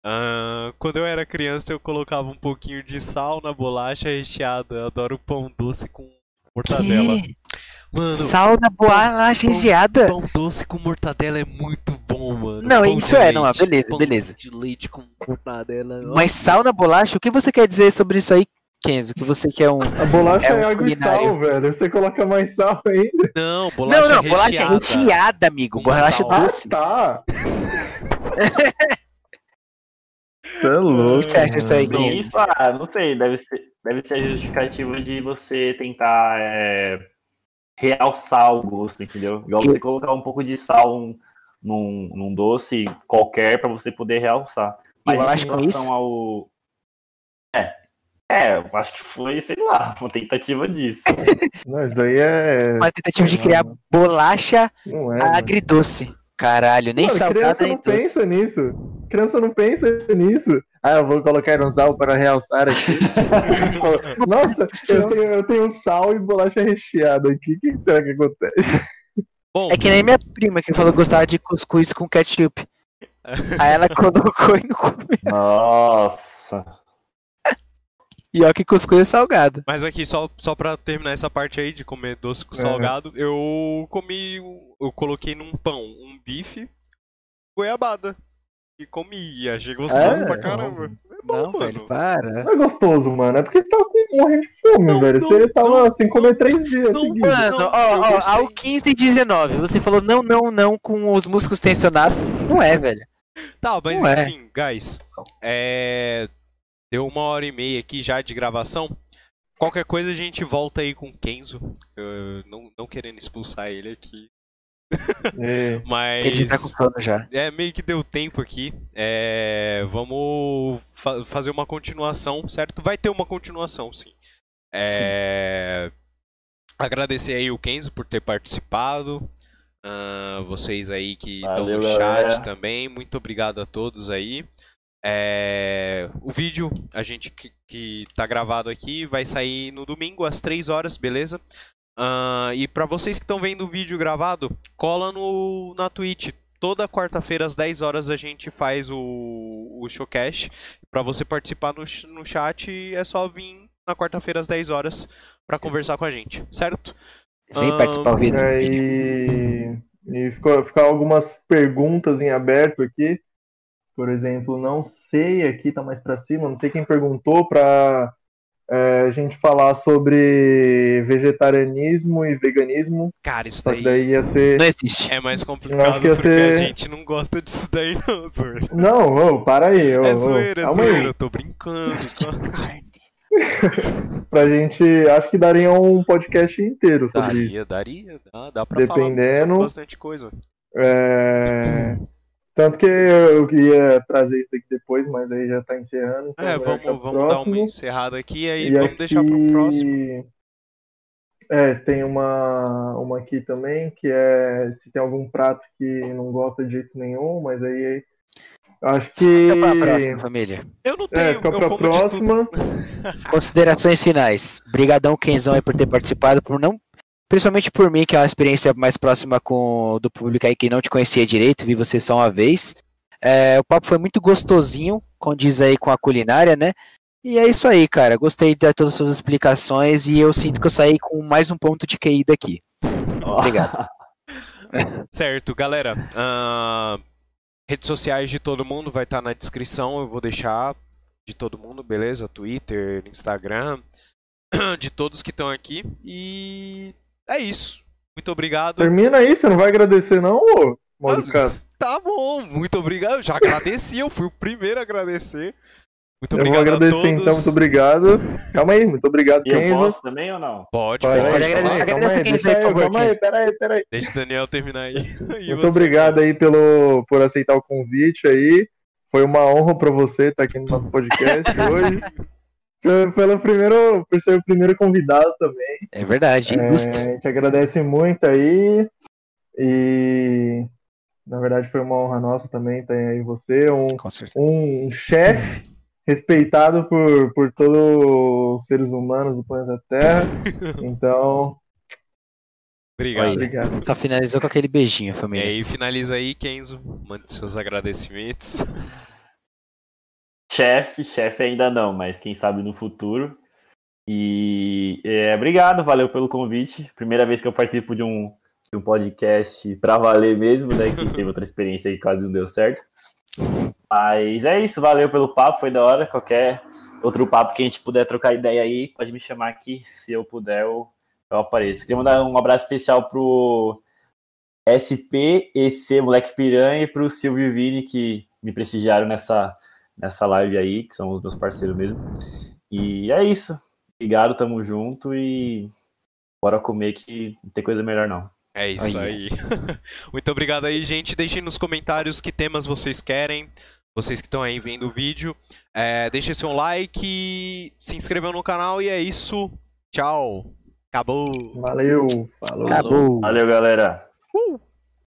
Ah, quando eu era criança, eu colocava um pouquinho de sal na bolacha recheada. Eu adoro pão doce com mortadela. que? Mano, Sal na bolacha pão- recheada. pão doce com mortadela é muito bom, mano. Não, Pão isso é, não, leite, beleza, pão beleza. de leite com mortadela. Mas sal na bolacha? O que você quer dizer sobre isso aí, Kenzo? Que você quer um. A bolacha É é, um água culinário. e sal, velho. Você coloca mais sal ainda. Não, bolacha não, não, bolacha recheada. recheada, amigo. Com Bolacha sal. doce. Ah, tá. [LAUGHS] Você é louco. O que você acha disso aí. Kenzo? Isso, ah, não sei, deve ser, deve ser a justificativa de você tentar é, realçar o gosto, entendeu? Igual Que- você colocar um pouco de sal num, num, num doce qualquer pra você poder realçar. Mas Eu em acho que é relação isso. ao. É. É, eu acho que foi, sei lá, [LAUGHS] uma tentativa disso. [LAUGHS] Não, isso daí é. Uma tentativa de Não, criar não. bolacha Não é. mano. agridoce. Caralho, nem Mano, salgada criança não doce. pensa nisso. Criança não pensa nisso. Ah, eu vou colocar um sal para realçar aqui. [LAUGHS] Nossa, eu tenho, eu tenho sal e bolacha recheada aqui. O que será que acontece? Bom, É que nem minha prima que falou que gostava de cuscuz com ketchup. [LAUGHS] Aí ela colocou e não comeu. Nossa. E ó que cuscuz é salgado. mas aqui, só, só pra terminar essa parte aí de comer doce com É. salgado, eu comi. Eu coloquei num pão um bife goiabada. E comi. E achei gostoso É? pra caramba. É bom, Não, mano. velho, para. Não é gostoso, mano. É porque você tava com- morrendo de fome, Não, velho. não, Você tava não, sem comer três dias não, seguidos. Mano, Não, ó, ó, ao 15 e 19, você falou não, não, não com os músculos tensionados. Não é, velho. Tá, mas Não é. enfim, guys. É. Deu uma hora e meia aqui já de gravação. Qualquer coisa a gente volta aí com o Kenzo. Eu não, não querendo expulsar ele aqui. É. Mas. Ele tá com sono já. É, meio que deu tempo aqui. É, vamos fa- fazer uma continuação, certo? Vai ter uma continuação, sim. É, Agradecer aí o Kenzo por ter participado. Ah, vocês aí que estão no chat galera. também. Muito obrigado a todos aí. É, O vídeo, a gente que, que tá gravado aqui, vai sair no domingo às 3 horas, beleza? Ah, e pra vocês que estão vendo o vídeo gravado, cola no, na Twitch. Toda quarta-feira às 10 horas a gente faz o, o showcast. Pra você participar no, no chat, é só vir na quarta-feira às 10 horas pra conversar com a gente, certo? Vem Ah, participar o vídeo. É, e e ficou, ficaram algumas perguntas em aberto aqui. Por exemplo, não sei, aqui tá mais pra cima, não sei quem perguntou pra é, a gente falar sobre vegetarianismo e veganismo. Cara, isso daí daí ia ser. Não existe. é mais complicado acho que ia porque ser- a gente não gosta disso daí, não, zoeira. Não, ô, para aí. ô, É ô, zoeira, é calma aí. zoeira, eu tô brincando. [LAUGHS] Pra gente. Acho que daria um podcast inteiro sobre isso. Daria, daria, dá, dá pra falar Dependendo. sobre bastante coisa. É, Tanto que eu ia trazer isso aqui depois, mas aí já tá encerrando. então É, vamos, vamos dar uma encerrada aqui e aí E vamos deixar pro aqui- próximo. É, tem uma, uma aqui também, que é se tem algum prato que não gosta de jeito nenhum, mas aí acho que. Fica pra próxima, família. Eu não É, tenho, fica eu pra como de tudo. próxima. [LAUGHS] Considerações finais. Brigadão, Kenzão, aí por ter participado, por não. Principalmente por mim, que é uma experiência mais próxima com do público aí que não te conhecia direito, vi você só uma vez. É, o papo foi muito gostosinho, condiz aí com a culinária, né? E é isso aí, cara. Gostei de todas as suas explicações e eu sinto que eu saí com mais um ponto de QI daqui. Obrigado. [LAUGHS] Certo, galera. ahn, redes sociais de todo mundo vai estar na descrição. Eu vou deixar de todo mundo, beleza? Twitter, Instagram. [CLEARS THROAT] de todos que estão aqui. E é isso. Muito obrigado. Termina aí, você não vai agradecer, não, ô Mauro Ah? Tá bom, muito obrigado. Eu já agradeci, eu fui o primeiro a agradecer. Muito Eu vou obrigado a agradecer todos. então, muito obrigado. Calma aí, muito obrigado, E eu Kenzo. posso também ou não? Pode, Pode, pode. pode Calma agradecer. aí. Calma aí, deixa aí, eu, calma aí, Kenzo. peraí, peraí. Deixa o Daniel terminar aí. [LAUGHS] Muito você, obrigado aí pelo, por aceitar o convite aí. Foi uma honra pra você estar aqui no nosso podcast [LAUGHS] hoje. Pelo, primeiro, por ser o primeiro convidado também. É verdade, É, ilustre. a gente agradece muito aí. E na verdade foi uma honra nossa também ter aí você, um, um chefe respeitado por, por todos os seres humanos do planeta Terra. [LAUGHS] Então, Obrigado. Obrigado. Só finalizou com aquele beijinho, E família. aí, finaliza aí, Kenzo. Mande seus agradecimentos. [LAUGHS] Chefe, chefe ainda não, mas quem sabe no futuro. E é, obrigado, valeu pelo convite. Primeira vez que eu participo de um, de um podcast pra valer mesmo, né? Que teve outra experiência aí que quase não deu certo. Mas é isso, valeu pelo papo, foi da hora. Qualquer outro papo que a gente puder trocar ideia aí, pode me chamar aqui. Se eu puder, eu, eu apareço. Queria mandar um abraço especial pro SP, EC, Moleque Piranha, e pro Silvio Vini que me prestigiaram nessa, nessa live aí, que são os meus parceiros mesmo. E é isso. Obrigado, tamo junto e bora comer que não tem coisa melhor não. É isso aí. [LAUGHS] Muito obrigado aí, gente. Deixem nos comentários que temas vocês querem. Vocês que estão aí vendo o vídeo. É, deixem seu like, se inscrevam no canal e é isso. Tchau. Acabou. Valeu, falou. Acabou. Valeu, galera. Uh!